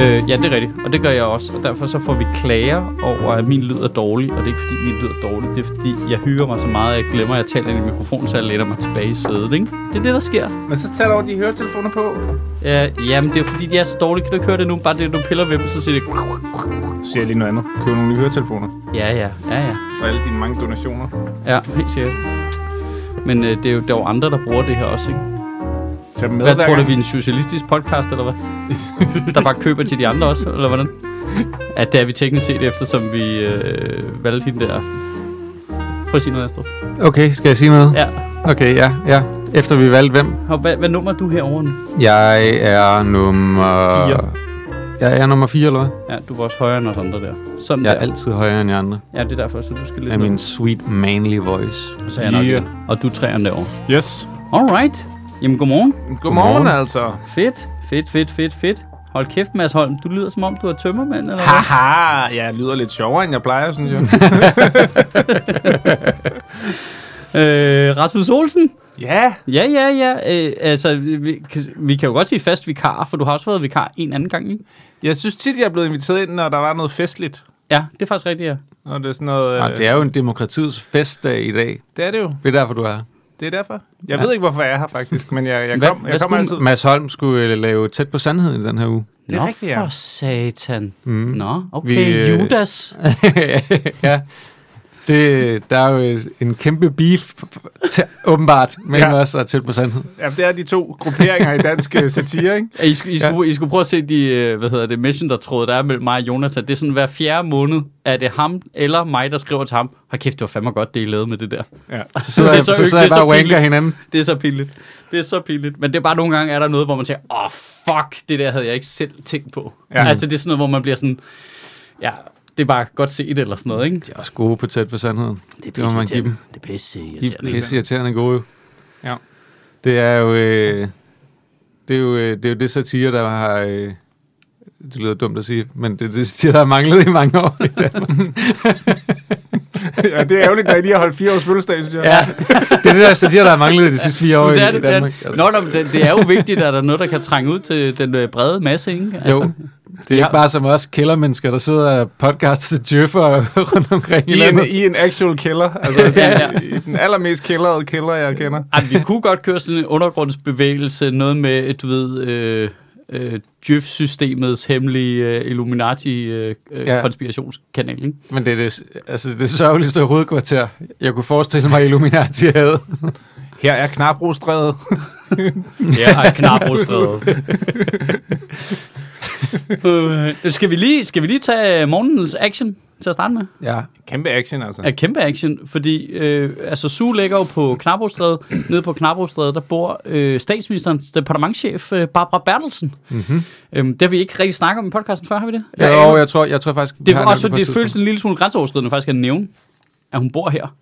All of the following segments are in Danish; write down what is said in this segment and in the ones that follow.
Øh, ja, det er rigtigt, og det gør jeg også. Og derfor så får vi klager over, at min lyd er dårlig. Og det er ikke, fordi min lyd er dårlig. Det er, fordi jeg hygger mig så meget, at jeg glemmer, at jeg taler ind i mikrofonen, så jeg læner mig tilbage i sædet. Ikke? Det er det, der sker. Men så tag dog de høretelefoner på. Ja, jamen, det er fordi, de er så dårlige. Kan du ikke høre det nu? Bare det, du piller ved dem, så siger det... Så siger jeg lige noget andet. Køb nogle nye høretelefoner. Ja, ja, ja, ja. For alle dine mange donationer. Ja, helt sikkert. Men øh, det er jo, der er jo andre, der bruger det her også, ikke? Med Hvad tror du, vi er en socialistisk podcast, eller hvad? der bare køber til de andre også, eller hvordan? Ja, det er vi teknisk set, eftersom vi øh, valgte hende der. Prøv at sige noget, Astrid. Okay, skal jeg sige noget? Ja. Okay, ja, ja. Efter vi valgte hvem? Og hvad, hvad nummer er du herovre nu? Jeg er nummer... Fire. Jeg er nummer 4, eller hvad? Ja, du var også højere end os andre der. Sådan Jeg er der. altid højere end jer andre. Ja, det er derfor, så du skal lidt Af ned. min sweet manly voice. Så er jeg nok Yeah. yeah. Og du er træerne derovre. Yes. Alright. Jamen, godmorgen. Godmorgen, Godmorgen. altså. Fedt, fedt, fedt, fedt, fedt. Hold kæft, Mads Holm. Du lyder som om, du er tømmermand, eller hvad? Haha, jeg lyder lidt sjovere, end jeg plejer, synes jeg. Øh, Rasmus Olsen. ja. Ja, ja, ja. Øh, altså, vi, kan- vi kan jo godt sige fast vikar, for du har også været vikar en anden gang, ikke? Jeg synes tit, jeg er blevet inviteret ind, når der var noget festligt. Ja, det er faktisk rigtigt, ja. Og det er sådan noget... Ja, øh, det er jo en demokratiets festdag i dag. det er det jo. Det er derfor, du er her. Det er derfor. Jeg Ja. ved ikke, hvorfor jeg er her, faktisk. Men jeg, jeg, kom, hvad jeg kommer skulle- altid. Mads Holm skulle øh, lave tæt på sandheden i den her uge. Det er Nå, rigtigt, ja. for satan. Mm. Nå, okay. Vi, øh, Judas. ja. Det, der er jo en kæmpe beef, til, åbenbart, mellem Ja. os og tæt på sandheden. Ja, det er de to grupperinger i dansk øh, satire, ikke? Ja, I, skulle, I, skulle, I skulle prøve at se de, øh, hvad hedder det, messenger-tråde, der er mellem mig og Jonathan. Det er sådan hver fjerde måned, er det ham eller mig, der skriver til ham. Har kæft, det var fandme godt, det I lavede med det der. Ja. Så sidder, Det er så så, sidder jeg det bare så og wanker hinanden. Det er så pinligt. Det er så pinligt. Men det er bare nogle gange, er der noget, hvor man tænker, åh, oh, fuck, det der havde jeg ikke selv tænkt på. Ja. Altså, det er sådan noget, hvor man bliver sådan, ja, det er bare godt set eller sådan noget, ikke? De er også gode på tæt på sandheden. Det man give dem. Det er pisse De irriterende. er pisse irriterende gode. jo. Ja. Det er jo... Øh, det er jo øh, det, er jo det satire, der har... Øh, det lyder dumt at sige, men det er det satire, der har manglet i mange år i Danmark. ja, det er ærgerligt, at I lige har holdt fire års fødselsdag, synes jeg. ja, det er det der satire, der har manglet de sidste fire år det er i, i det, det er Danmark. det. Nå, nå, men det, det er jo vigtigt, at der er noget, der kan trænge ud til den øh, brede masse, ikke? Altså, Jo, det er Ja. ikke bare som os kældermennesker, der sidder og podcaster til djøffer rundt omkring i I en. I en actual killer. Altså, Ja, ja. I den allermest kælderede kælder, jeg kender. Ej, vi kunne godt køre sådan en undergrundsbevægelse, noget med, du ved, øh, øh, Djøf-systemets hemmelige øh, Ja. Illuminati-konspirationskanal, øh, ikke? Men det er det, altså det sørgeligste hovedkvarter, jeg kunne forestille mig, Illuminati havde. Her er Knabrostrædet. Ja, har knabrostredet. øh, skal, vi lige, skal vi lige tage morgenens action til at starte med? Ja, Kæmpe action, altså. er kæmpe action, fordi øh, altså Su ligger jo på Knabrostræde. Nede på Knabrostræde, der bor øh, statsministerens departementchef øh, Barbara Bertelsen. mm-hmm. Øhm, det har vi ikke rigtig snakket om i podcasten før, har vi det? ja og jeg tror, jeg tror faktisk... Det er også et det føles en lille smule grænseoverskridende faktisk at nævne, at hun bor her.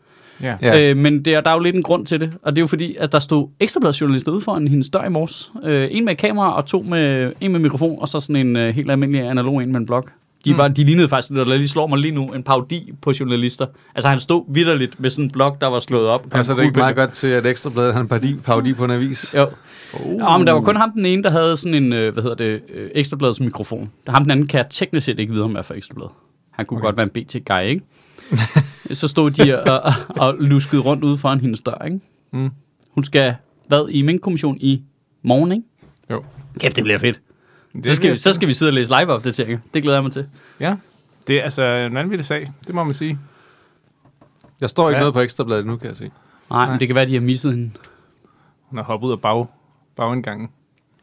Ja. Ja. Øh, men det er, der er jo lidt en grund til det, og det er jo fordi, at der stod ekstrabladsjournalister ude foran hendes dør i morges. Øh, en med kamera og to med, en med mikrofon, og så sådan en øh, helt almindelig analog en med en blog. De, var, de lignede faktisk, der lige slår mig lige nu, en parodi på journalister. Altså han stod vidderligt med sådan en blog, der var slået op. Passer det ikke meget godt til, at Ekstrabladet har en parodi, parodi på en avis? Jo. Uh. Ja, men der var kun ham den ene, der havde sådan en, øh, hvad hedder det, øh, ekstrabladets mikrofon. Ham den anden kan jeg teknisk set ikke vide, om er for ekstrabladet. Han kunne okay. godt være en BT-guy, ikke? Så stod de og, og, og luskede rundt ude foran hendes dør, ikke? Mm. Hun skal, hvad, i minkkommission i morgen, ikke? Jo. Kæft, det bliver fedt. Det Så skal, vi, så skal vi sidde og læse live-opdateringer. Det glæder jeg mig til. Ja. Det er altså en vanvittig sag, det må man sige. Jeg står ikke Ja. noget på Ekstrabladet nu, kan jeg se. Nej, men det kan være, at de har misset hende. Hun har hoppet ud af bag, bagindgangen.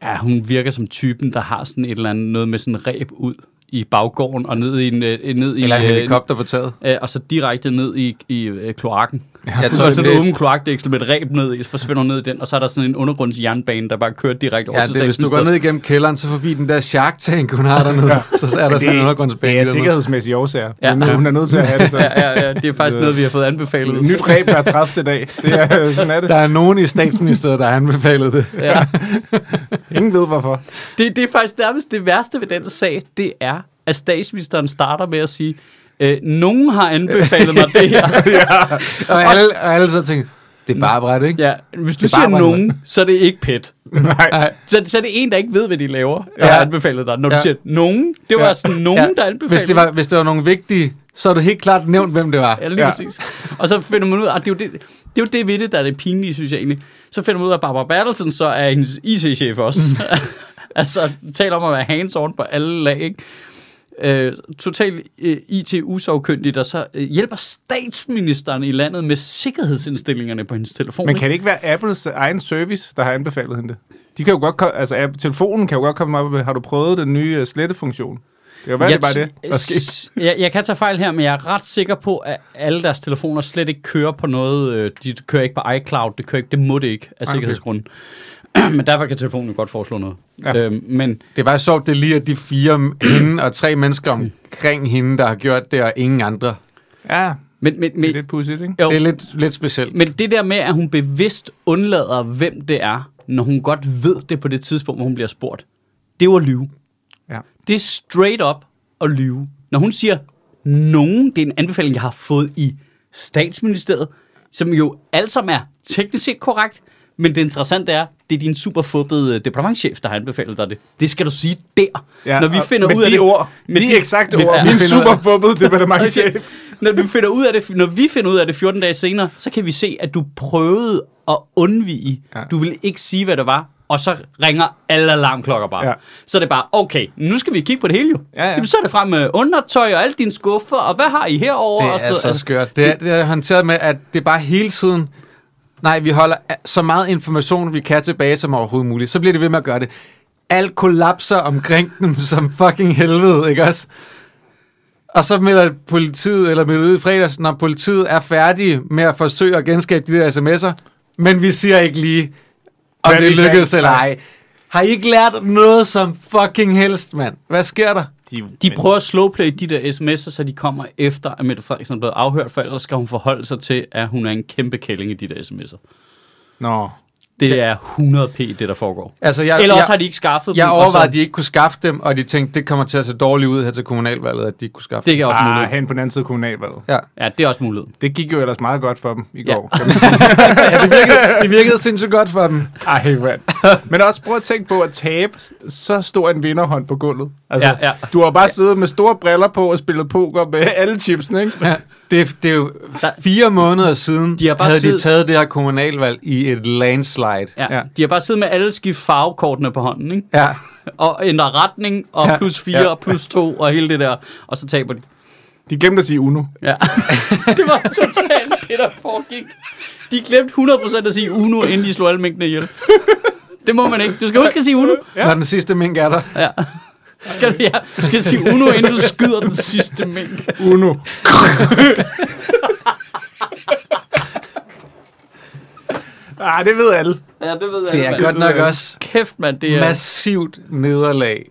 Ja, hun virker som typen, der har sådan et eller andet, noget med sådan en ræb ud i baggården og ned i en, øh, ned i Eller en øh, helikopter på taget. øh, og så direkte ned i, i øh, kloakken. Jeg Så er tror, der sådan det, en åben kloakdæksel med et ræb ned i, så forsvinder ned i den, og så er der sådan en undergrundsjernbane, der bare kører direkte over ja, til det, er, hvis du går ned igennem kælderen, så forbi den der Shark Tank, hun har dernede, så er der Men sådan en det undergrundsbane. er dernede. sikkerhedsmæssige årsager. Ja. Ja. Hun er nødt til at have det så. Ja, ja, ja, det er faktisk noget, vi har fået anbefalet. Et nyt ræb, der er træffet i dag. Det er, sådan er det. Der er nogen i statsministeriet, der har anbefalet det. Ja. Ingen ved hvorfor. Det, det er faktisk nærmest det værste ved den sag, det er, at statsministeren starter med at sige, øh, nogen har anbefalet mig det her. Og alle, og alle så tænker, Det er bare bræt, ikke? Ja, hvis du Det er siger nogen, så er det ikke pet. Nej. Så, så er det en, der ikke ved, hvad de laver, der Ja. har anbefalet dig. Når du Ja. siger nogen, det var Ja. sådan nogen, Ja. der anbefalede Hvis det, var, hvis det var nogle vigtige, så er du helt klart nævnt, hvem det var. Ja, lige Ja. ja. præcis. Og så finder man ud af, at det er, jo det, det er jo det ved det, der er det pinlige, synes jeg egentlig. Så finder man ud af, at Barbara Bertelsen så er hendes IC-chef også. altså, taler om at være hands-on på alle lag, ikke? Øh, totalt øh, IT-usagkyndig, der så øh, hjælper statsministeren i landet med sikkerhedsindstillingerne på hendes telefon. Men kan det ikke være Apples egen service, der har anbefalet hende det? De kan jo godt komme, altså App- telefonen kan jo godt komme op med, har du prøvet den nye uh, slettefunktion? Det kan være, det er bare det, der er sket. Jeg, jeg kan tage fejl her, men jeg er ret sikker på, at alle deres telefoner slet ikke kører på noget. øh, De kører ikke på iCloud. Det, kører ikke, det må det ikke af Okay. sikkerhedsgrunde. men derfor kan telefonen jo godt foreslå noget. Ja. Øhm, men Det er bare sjovt, det er lige at de fire, hende og tre mennesker omkring hende, der har gjort det, og ingen andre. Ja, men, men, det er men, lidt pudsigt, ikke? jo, Det er lidt, lidt specielt. men det der med, at hun bevidst undlader, hvem det er, når hun godt ved det på det tidspunkt, hvor hun bliver spurgt, det var lyve. Ja. Det er straight up at lyve. Når hun siger, nogen, det er en anbefaling, jeg har fået i statsministeriet, som jo alt sammen er teknisk set korrekt, men det interessante er, det er din super fubbede departementchef, der har anbefalet dig det. Det skal du sige der. Ja, når vi finder ud af de det. ord, med de de- eksakte ord, min super fubbede departementchef. når, vi finder ud af det, når vi finder ud af det 14 dage senere, så kan vi se, at du prøvede at undvige. Ja. Du ville ikke sige, hvad det var, og så ringer alle alarmklokker bare. Ja. Så er det bare, okay, nu skal vi kigge på det hele jo. Ja, ja. Jamen, så er det frem med undertøj og alle dine skuffer, og hvad har I herover? Det og er så skørt. Det er, det er håndteret med, at det er bare hele tiden... Nej, vi holder så meget information, vi kan tilbage som overhovedet muligt. Så bliver det ved med at gøre det. Alt kollapser omkring dem som fucking helvede, ikke også? Og så melder politiet, eller melder ud i fredags, når politiet er færdige med at forsøge at genskabe de der sms'er, men vi siger ikke lige, om Hvad det lykkedes eller ej. Har I ikke lært noget som fucking helst, mand? Hvad sker der? De, De prøver at slowplay de der sms'er, så de kommer efter, at Mette Frederiksen er blevet afhørt, for ellers skal hun forholde sig til, at hun er en kæmpe kælling i de der sms'er. Nå, Det er 100p, det der foregår. Altså, jeg, Eller også jeg, har de ikke skaffet Jeg dem. og overvejede, at de ikke kunne skaffe dem, og de tænkte, det kommer til at se dårligt ud her til kommunalvalget, at de ikke kunne skaffe Det er også ah, muligt. hen på den anden side af kommunalvalget. dem. Ja. Ja, det er også muligt. Det gik jo ellers meget godt for dem i Ja. går. ja det, virkede, det virkede sindssygt godt for dem. Ej, mand. Men også prøv at tænke på at tabe så stor en vinderhånd på gulvet. Altså, Ja, ja. Du har bare siddet med store briller på og spillet poker med alle chipsene, ikke? Ja. Det, det er jo Der- fire måneder siden, De har bare havde siddet- de taget det her kommunalvalg i et landslide. Ja. Ja. De har bare siddet med alle skift farvekortene på hånden, ikke? Ja. Og ændrer retning, og Ja. plus 4, Ja. og plus 2, og hele det der. Og så taber de. De glemte at sige Uno. Ja. det var totalt det, der foregik. De glemte 100% at sige Uno, inden de slog alle mængdene ihjel. Det må man ikke. Du skal huske at sige Uno. ja. Når den sidste mink er der. Ja. Skal du, ja. du skal sige Uno, inden du skyder den sidste mink. Uno. ah, det ved alle. Ja, det ved jeg. Det er mand. godt nok også Kæft, mand. Det er... massivt nederlag,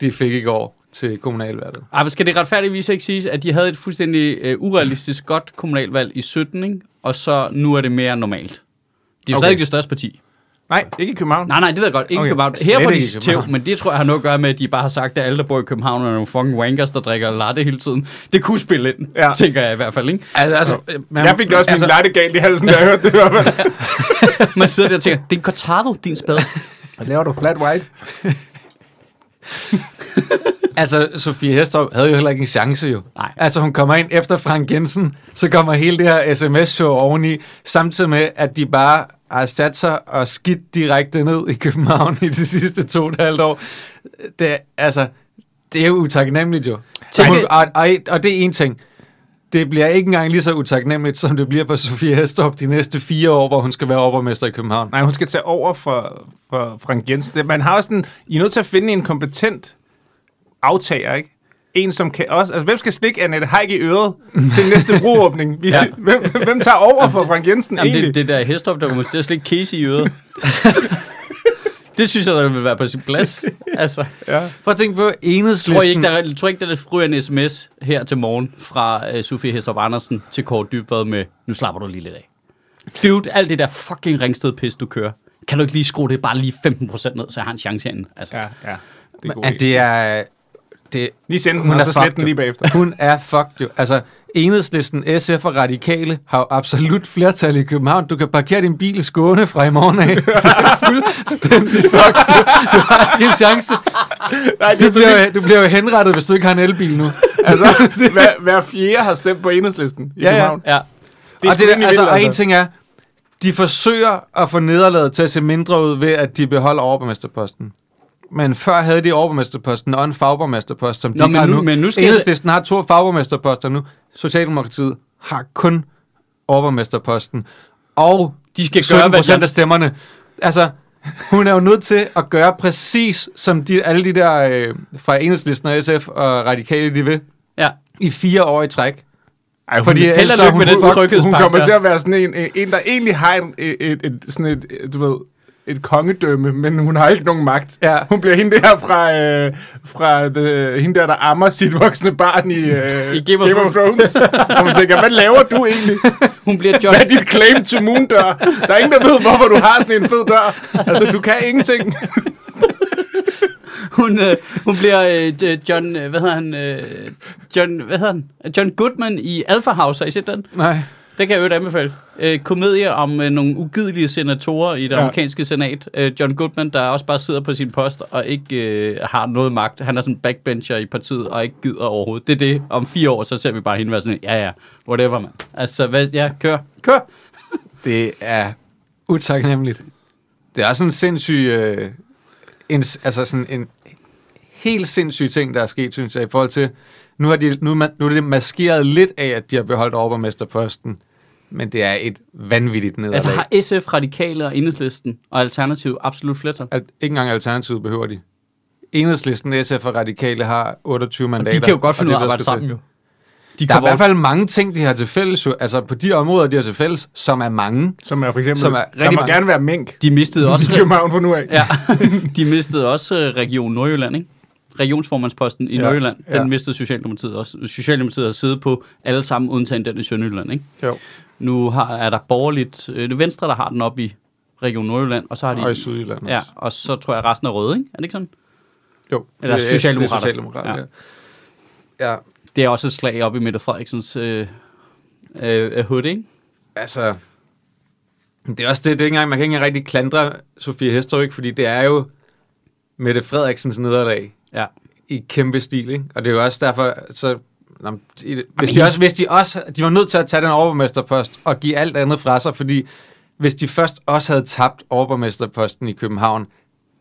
de fik i går til kommunalvalget. Ej, men skal det retfærdigvis ikke siges, at de havde et fuldstændig øh, urealistisk godt kommunalvalg i 17, ikke? og så nu er det mere normalt. De er Okay. stadig ikke det største parti. Nej, ikke i København. Nej, nej, det ved jeg godt. Ikke Okay. København. Her i de tæv, København. men det tror jeg har noget at gøre med, at de bare har sagt, at alle, der bor i København, er nogle fucking wankers, der drikker latte hele tiden. Det kunne spille ind, Ja. tænker jeg i hvert fald. Ikke? Altså, altså, man, Jeg fik også altså, min latte galt i halsen, da jeg hørte det. Man sidder der og tænker, det er en cortado, din spade. laver du flat white? Altså, Sofie Hestrup havde jo heller ikke en chance jo. Nej. Altså, hun kommer ind efter Frank Jensen, så kommer hele det her sms-show oveni, samtidig med, at de bare har sat sig og skidt direkte ned i København i de sidste to og et halvt år. Det, altså, det er jo utaknemmeligt jo. Tænk og, det- og, og, og det er en ting. Det bliver ikke engang lige så utaknemmeligt, som det bliver på Sofie Hestrup de næste fire år, hvor hun skal være overborgmester i København. Nej, hun skal tage over for, for Frank Jensen. Man har også sådan, I er nødt til at finde en kompetent aftager, ikke? En, som kan også... Altså, hvem skal stikke Annette Haik i øret til næste broåbning? Vi, ja. hvem, hvem tager over for Frank Jensen Jamen, egentlig? det, det der hestrup, der kommer til at slikke Casey i øret. det synes jeg, der vil være på sin plads. Altså, Ja. Prøv at tænke på enhedslisten. tror I ikke, der, er- tror I ikke, der ryger en sms her til morgen fra uh, Sofie Hestrup Andersen til Kåre Dybvad med, nu slapper du lige lidt af. Dude, alt det der fucking ringsted-pis, du kører. Kan du ikke lige skrue det bare lige 15% ned, så jeg har en chance herinde? Altså, Ja, ja. Det er at det er... Det, Lige send den, Hun og er så slet fucked, den jo. lige bagefter. Hun er fucked jo. Altså, Enhedslisten, SF og Radikale har jo absolut flertal i København. Du kan parkere din bil i Skåne fra i morgen af. Du er fuldstændig fuck. Du, du har ikke en chance. Nej, det Du er bliver, du bliver jo henrettet, hvis du ikke har en elbil nu. Altså, hver, hver fjerde har stemt på enhedslisten i Ja, ja. København. Ja. Det er og, det, altså, vildt, og en ting er, de forsøger at få nederlaget til at se mindre ud ved, at de beholder overborgmesterposten. Men før havde de overborgmesterposten og en fagborgmesterpost, som de Nå, ikke men har nu- nu. men nu skal jeg- Enhedslisten har to fagborgmesterposter nu. Socialdemokratiet har kun overborgmesterposten. Og De skal 17 gøre, hvad procent Jan- af stemmerne. Altså, hun er jo nødt til at gøre præcis, som de, alle de der øh, fra Enhedslisten og SF og Radikale, de vil, Ja. i fire år i træk. Ej, hun, Fordi ellers så er hun med den fucked. tryghedspakke hun kommer der. til at være sådan en, en, en der egentlig har en, et, et, et, sådan et, du ved, et kongedømme, men hun har ikke nogen magt. Ja. Hun bliver hende der fra, øh, fra the, hende der, der ammer sit voksne barn i, øh, I Game of Game of Thrones. Og man tænker, hvad laver du egentlig? Hun bliver John, Hvad er dit claim to moon dør? Der er ingen, der ved, hvorfor du har sådan en fed dør. Altså, du kan ingenting. hun, øh, hun bliver øh, John, øh, hvad hedder han, øh, John, hvad hedder han? John Goodman i Alpha House, har I set den? Nej. Det kan jeg øvrigt anbefale. Øh, komedie om øh, nogle ugidelige senatorer i det Ja. amerikanske senat. Øh, John Goodman, der også bare sidder på sin post og ikke øh, har noget magt. Han er sådan en backbencher i partiet og ikke gider overhovedet. Det er det. Om fire år, så ser vi bare hende være sådan, ja ja, whatever man. Altså, hvad, ja, kør, kør. Det er utaknemmeligt. Det er også en sindssyg... Øh, en, altså sådan en helt sindssyg ting, der er sket, synes jeg, i forhold til... Nu, har de, nu, er nu er det maskeret lidt af, at de har beholdt overborgmesterposten. Men det er et vanvittigt nederlag. Altså har SF, Radikale og Enhedslisten og Alternativ absolut flertal? Al- ikke engang Alternativet behøver de. Enhedslisten, SF og Radikale har 28 Og mandater. de kan jo godt og finde det ud er af at der arbejde sammen, jo. De Der er i hvert fald mange ting, de har til fælles. jo. Altså på de områder, de har til fælles, som er mange. Som er for eksempel, Som er der rigtig må mange. gerne være mink. De mistede I også, København for nu af. ja, de mistede også øh, Region Nordjylland, ikke? Regionsformandsposten i Ja, Nordjylland, den ja. mistede Socialdemokratiet også. Socialdemokratiet har siddet på alle sammen, undtagen den i Sønderjylland, ikke? Jo. Nu har, er der borgerligt, øh, det Venstre, der har den op i Region Nordjylland, og så har de... Og i Sydjylland Ja, og så tror jeg resten er røde, ikke? Er det ikke sådan? Jo, Eller det er- Socialdemokrater. Det er Socialdemokrater, Ja. ja. Det er også et slag op i Mette Frederiksens øh, øh, hud, ikke? Altså, det er også det, det er ikke engang, man kan ikke rigtig klandre Sofie Hestorøk, fordi det er jo Mette Frederiksens nederlag Ja. i kæmpe stil, ikke? Og det er jo også derfor, så... Nå, hvis, de også, hvis de også, de var nødt til at tage den overborgmesterpost og give alt andet fra sig, fordi hvis de først også havde tabt overborgmesterposten i København,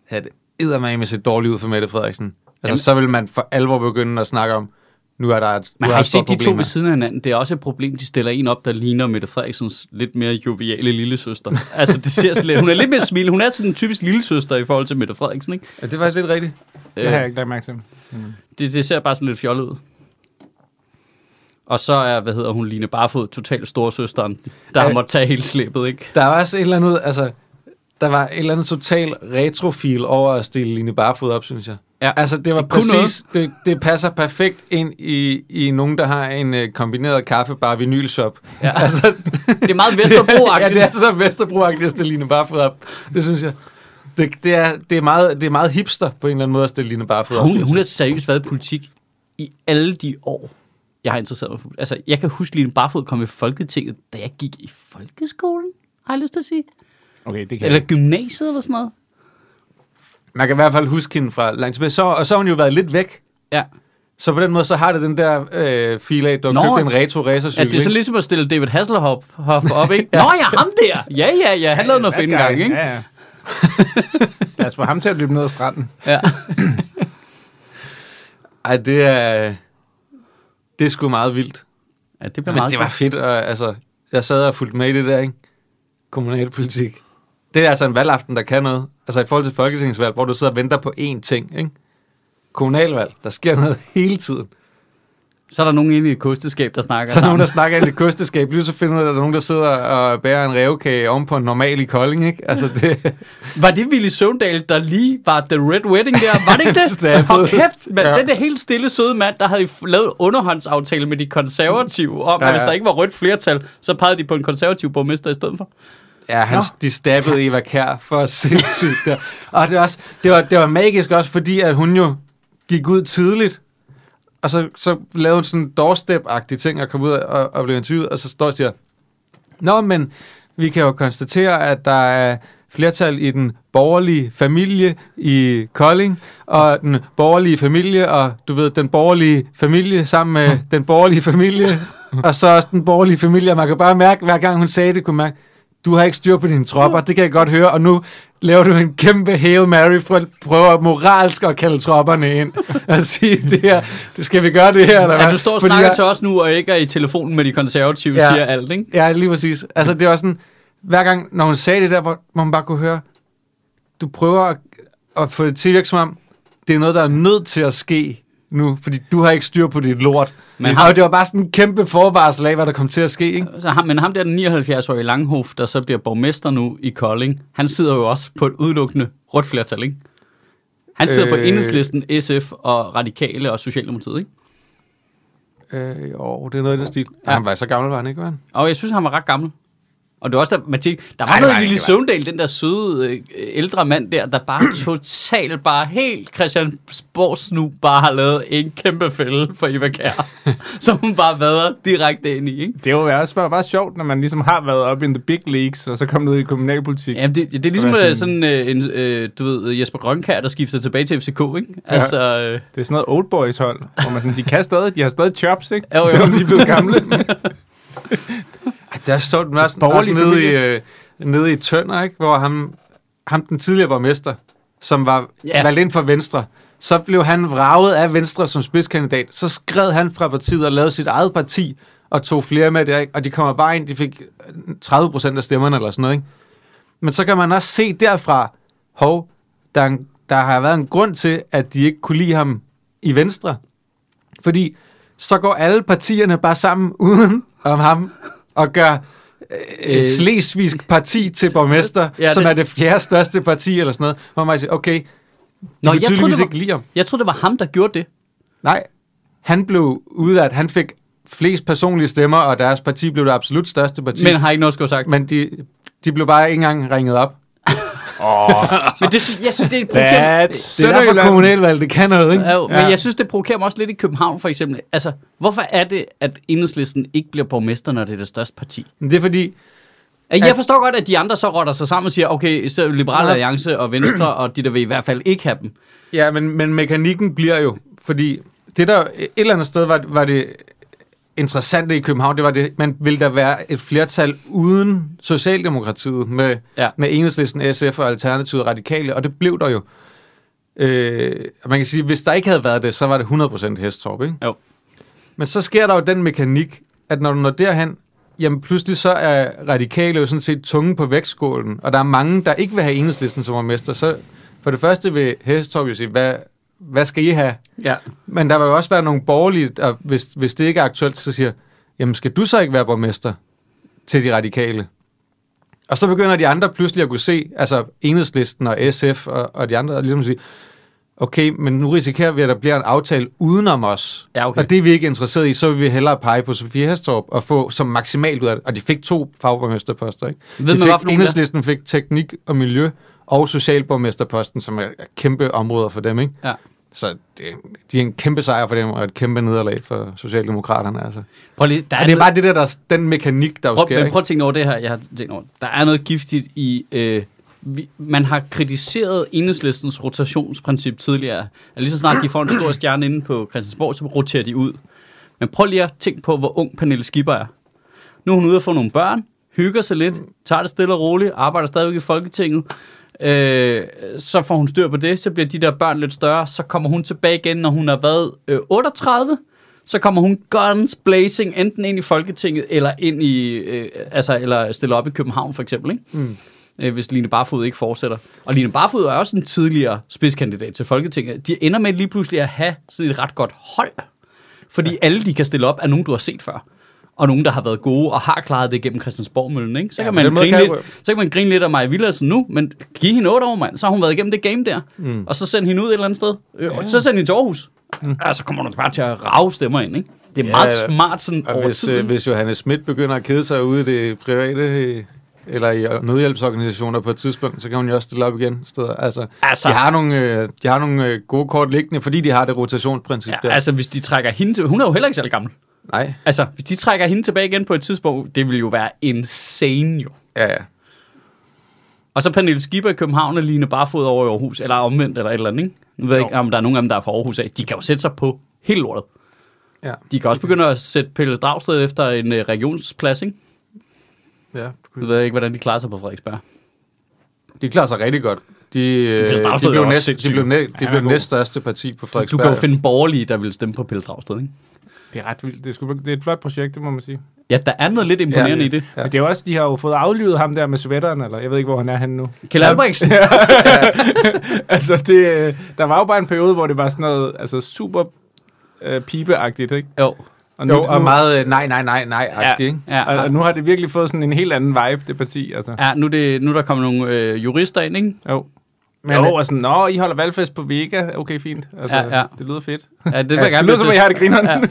havde det eddermame set dårligt ud for Mette Frederiksen. Altså, Jamen, så ville man for alvor begynde at snakke om, nu er der et, er har der I et stort set de to ved siden af hinanden? Det er også et problem, de stiller en op, der ligner Mette Frederiksens lidt mere joviale lille søster. altså, det ser sådan lidt, hun er lidt mere smil. Hun er sådan en typisk lille søster i forhold til Mette Frederiksen, ikke? Ja, det er faktisk lidt rigtigt. Det har jeg ikke lagt mærke til. det, det ser bare sådan lidt fjollet ud. Og så er, hvad hedder hun, Line Barfod, totalt storsøsteren, der har måttet tage hele slæbet, ikke? Der var også et eller andet, altså, der var et eller andet total retrofil over at stille Line Barfod op, synes jeg. Ja. Altså, det var Det præcis, det, det passer perfekt ind i, i nogen, der har en uh, kombineret kaffebar vinylshop. Ja. Altså, Det er meget Vesterbro-agtigt. ja, det er så Vesterbro-agtigt at stille Line Barfod op. Det synes jeg. Det, det, er, det, er meget, det er meget hipster på en eller anden måde at stille Line Barfod op. Hun, hun har seriøst været i politik i alle de år, jeg har interesseret mig for. Altså, jeg kan huske, Line Barfod kom i Folketinget, da jeg gik i folkeskolen, har jeg lyst til at sige. Okay, det kan Eller gymnasiet eller sådan noget. Man kan i hvert fald huske hende fra langt tilbage. Så, og så har hun jo været lidt væk. Ja. Så på den måde, så har det den der øh, fil af, du har Nå, købt en retro racercykel. Ja, det er så ligesom at stille David Hasselhoff Hoff op, ikke? Nå ja, ham der! Ja, ja, ja, han lavede noget fedt en gang, ikke? Ja, ja. Lad os få ham til at løbe ned ad stranden. Ja. Ej, det er... Det er sgu meget vildt. ja det bliver Men meget det var fedt, og altså... Jeg sad og fulgte med i det der, ikke? Kommunalpolitik. Det er altså en valgaften, der kan noget. Altså i forhold til folketingsvalg, hvor du sidder og venter på én ting, ikke? Kommunalvalg, der sker noget hele tiden. Så er der nogen inde i et kosteskab, der snakker Så er der nogen, der snakker ind i kosteskab. Lige så finder at der er nogen, der sidder og bærer en revkage oven på en normal i Kolding, ikke? Altså det... Var det Willy Søvndal, der lige var The Red Wedding der? Var det ikke det? Hold kæft, man, Ja. den der helt stille søde mand, der havde lavet underhåndsaftale med de konservative om, ja, Ja, ja. hvis der ikke var rødt flertal, så pegede de på en konservativ borgmester i stedet for. Ja, han, Nå. de stabbede Eva Kær for sindssygt der. Og det, også, det, var, det var magisk også, fordi at hun jo gik ud tidligt, og så, så lavede hun sådan en doorstep-agtig ting, og kom ud og, og blev interviewet, og så står og siger, Nå, men vi kan jo konstatere, at der er flertal i den borgerlige familie i Kolding, og den borgerlige familie, og du ved, den borgerlige familie sammen med den borgerlige familie, og så også den borgerlige familie, og man kan bare mærke, hver gang hun sagde det, kunne mærke, du har ikke styr på dine tropper, det kan jeg godt høre, og nu laver du en kæmpe Hail Mary for at prøve moralsk at kalde tropperne ind og sige, det her, det skal vi gøre det her, eller hvad? Ja, du står og Fordi snakker jeg- til os nu, og ikke er i telefonen med de konservative, Ja. siger alt, ikke? Ja, lige præcis. Altså, det var sådan, hver gang, når hun sagde det der, hvor hvor man bare kunne høre, du prøver at, at få det til at virke som om, det er noget, der er nødt til at ske nu, fordi du har ikke styr på dit lort. Men Men ham, ham- det var bare sådan en kæmpe forvarsel af, hvad der kom til at ske, ikke? Så ham, men ham der, den 79-årige Langhof, der så bliver borgmester nu i Kolding, han sidder jo også på et udelukkende rødt flertal, ikke? Han sidder øh... på enhedslisten, SF og Radikale og Socialdemokratiet, ikke? Øh, jo, det er noget i den stil. Ja. Han var så gammel, var han ikke, var han? Og jeg synes, han var ret gammel. Og det var også der, tænkte, der var det noget var lille Søvndal, den der søde øh, ældre mand der, der bare totalt, bare helt Christiansborg snu bare har lavet en kæmpe fælde for Eva Kjær, som hun bare vader direkte ind i, ikke? Det jo også bare, bare sjovt, når man ligesom har været op in the big leagues, og så kommer ned i kommunalpolitik. Jamen, det, det er ligesom er øh, sådan øh, en, øh, du ved, Jesper Grønkær, der skifter tilbage til FCK, ikke? Altså, øh, Det er sådan noget old boys hold, hvor man sådan, de kan stadig, de har stadig chops, ikke? Jo, jo. Selvom de er blevet gamle. Der stod den også, også nede, i, øh, nede i Tønder, ikke? hvor ham, ham den tidligere borgmester, som var Ja. valgt ind for Venstre, så blev han vraget af Venstre som spidskandidat. Så skred han fra partiet og lavede sit eget parti, og tog flere med der, ikke? og de kommer bare ind, de fik 30 procent af stemmerne eller sådan noget. Ikke? Men så kan man også se derfra, hov, der, er en, der har været en grund til, at de ikke kunne lide ham i Venstre. Fordi så går alle partierne bare sammen uden om ham og gør øh, Slesvigsk parti til borgmester, ja, Ja, som det- er det fjerde største parti eller sådan noget. Hvor man siger, okay, de Nå, jeg troede, det var- ikke lide jeg troede, det var ham, der gjorde det. Nej, han blev udvalgt. Han fik flest personlige stemmer, og deres parti blev det absolut største parti. Men har ikke noget skulle sagt. Men, men de, de blev bare ikke engang ringet op. men det, synes- jeg synes, det er That's Det er derfor kommunalvalg, det kan noget, ikke? Ja, jo, men jeg synes, det provokerer mig også lidt i København, for eksempel. Altså, hvorfor er det, at enhedslisten ikke bliver borgmester, når det er det største parti? Men det er fordi, Jeg At- forstår godt, at de andre så rotter sig sammen og siger, okay, så Liberale Ja. Alliance og Venstre, og de der vil i hvert fald ikke have dem. Ja, men, men mekanikken bliver jo, fordi det der et eller andet sted var, var det interessante i København, det var det, man ville der være et flertal uden Socialdemokratiet med, Ja. med Enhedslisten, SF og Alternativet Radikale, og det blev der jo. Øh, man kan sige, hvis der ikke havde været det, så var det 100% Hestorp, ikke? Jo. Men så sker der jo den mekanik, at når du når derhen, jamen pludselig så er radikale jo sådan set tunge på vægtskålen, og der er mange, der ikke vil have enhedslisten som borgmester, så for det første vil Hestorp jo sige, hvad, hvad skal I have? Ja. Men der vil jo også være nogle borgerlige, og hvis, hvis det ikke er aktuelt, så siger, jamen skal du så ikke være borgmester til de radikale? Og så begynder de andre pludselig at kunne se, altså enhedslisten og SF og, og de andre, ligesom at sige, okay, men nu risikerer vi, at der bliver en aftale udenom os. Ja, okay. Og det er vi ikke interesseret i, så vil vi hellere pege på Sofie Hestorp og få som maksimalt ud af det. Og de fik to fagborgmesterposter, ikke? Ved de man, fik, nogle der? enhedslisten fik teknik og miljø og socialborgmesterposten, som er er kæmpe områder for dem, ikke? Ja. Så det, de er en kæmpe sejr for dem, og et kæmpe nederlag for Socialdemokraterne, altså. Prøv lige, der Ja, det er bare det der, der er den mekanik, der prøv, sker, men prøv at tænke over det her, jeg har tænkt over. Der er noget giftigt i... Øh, vi, man har kritiseret enhedslistens rotationsprincip tidligere. At lige så snart de får en stor stjerne inde på Christiansborg, så roterer de ud. Men prøv lige at tænke på, hvor ung Pernille Skipper er. Nu er hun ude at få nogle børn, hygger sig lidt, tager det stille og roligt, arbejder stadigvæk i Folketinget. Øh, så får hun styr på det, så bliver de der børn lidt større, så kommer hun tilbage igen, når hun har været øh, 38, så kommer hun guns blazing, enten ind i Folketinget, eller ind i, øh, altså, eller stille op i København for eksempel, ikke? Mm. Øh, hvis Line Barfod ikke fortsætter. Og Line Barfod er også en tidligere spidskandidat til Folketinget. De ender med lige pludselig at have sådan et ret godt hold, fordi ja. alle de kan stille op er nogen, du har set før. Og nogen, der har været gode og har klaret det gennem Christiansborgmøllen, ikke? Så, Ja, kan man grine kan lidt, så kan man grine lidt af Maja Villadsen nu, men giv hende otte år, mand. Så har hun været igennem det game der. Mm. Og så send hende ud et eller andet sted. Ja. Og så send hende til Aarhus. Mm. Ja, så kommer du bare til at rave stemmer ind, ikke? Det er Ja, meget ja. smart sådan Og over hvis, tid. øh, hvis Johannes Schmidt begynder at kede sig ude i det private, øh, eller i øh, nødhjælpsorganisationer på et tidspunkt, så kan hun jo også stille op igen. Steder. Altså, Altså- de har nogle, øh, de har nogle øh, gode kort liggende, fordi de har det rotationsprincip Ja, der. altså, hvis de trækker hende til... Hun er jo heller ikke særlig gammel. Nej, Altså, hvis de trækker hende tilbage igen på et tidspunkt, det vil jo være insane jo. ja, ja. Og så Pernille Skipper i København og Line Barfod over i Aarhus, eller omvendt, eller et eller andet, ikke? Nu ved jeg ikke, om der er nogen af dem, der er fra Aarhus af. De kan jo sætte sig på helt lortet. ja. De kan også begynde at sætte Pelle Dragsted efter en uh, regionsplads, ikke? ja. Nu ved jeg ikke, hvordan de klarer sig på Frederiksberg. De klarer sig rigtig godt. De, øh, de er blev, næst, de blev, næ, de er blev næststørste parti på Du Frederiksberg. kan jo finde borgerlige, der vil stemme på Pelle Dragsted, ikke? Det er ret vildt. Det er, sgu, det er et flot projekt, det må man sige. Ja, der er noget lidt imponerende Ja. i det. Ja. Ja. Men det er også, de har jo fået aflivet ham der med sweateren, eller jeg ved ikke, hvor han er henne nu. Kjell Albrechtsen. altså, det, der var jo bare en periode, hvor det var sådan noget, altså super øh, pibeagtigt, ikke? Jo. Og Jo, og meget øh, nej, nej, nej, nej, Ja, ikke? ja, Og, ja. og nu har det virkelig fået sådan en helt anden vibe, det parti, altså. ja nu, er det, nu er der kommet nogle øh, jurister ind, ikke? Jo. Men, jo, og sådan, nå, I holder valgfest på Vega. Okay, fint. Altså, Ja, ja. det lyder fedt. Ja, det Ja, jeg Det lyder som, at. I har det grineren. Ja.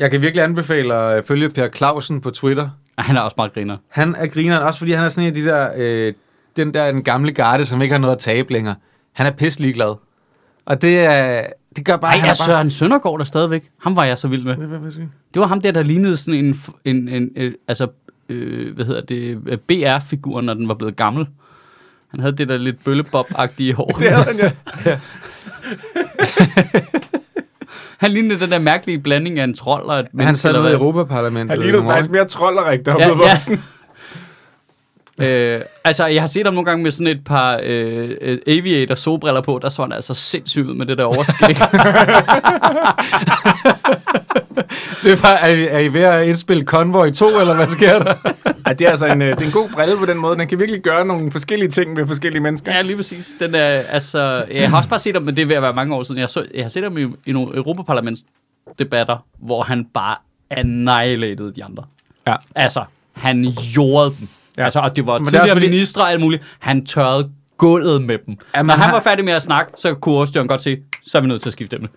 Jeg kan virkelig anbefale at følge Per Clausen på Twitter. Han er også meget griner. Han er grineren, også fordi han er sådan en af de der, øh, den der den gamle garde, som ikke har noget at tabe længere. Han er pisselig glad. Og det, er, det gør bare, Ej, han er er bare... Søren Søndergaard der stadigvæk? Ham var jeg så vild med. Det var ham der, der lignede sådan en, en, en, en altså, øh, hvad hedder det, øh, BR-figur, når den var blevet gammel. Han havde det der lidt bøllebob-agtige hår. Det havde han, ja. Han lignede den der mærkelige blanding af en trold og et Han menneske, sad eller nede i. Europaparlamentet. Han lignede faktisk mere trolderik, der var Ja, ja. Øh, altså, jeg har set ham nogle gange med sådan et par øh, øh, aviator solbriller på. Der så han altså sindssygt ud med det der overskæg. Det er, bare, er, I, er I ved at indspille Convoy 2, eller hvad sker der? Ej, det er altså en, øh, det er en god brille på den måde. Den kan virkelig gøre nogle forskellige ting med forskellige mennesker. ja, lige præcis. Den er, altså, jeg har også bare set ham, men det er ved at være mange år siden. Jeg, så, jeg har set ham i, i nogle Europaparlamentsdebatter, hvor han bare annihilated de andre. Ja. Altså, han jordede dem. Ja. Altså, og det var Men det er tidligere fordi- ministre og alt muligt. Han tørrede gulvet med dem. Ja, men Når han han- var færdig med at snakke, så kunne Åstjørn godt se, så er vi nødt til at skifte emne.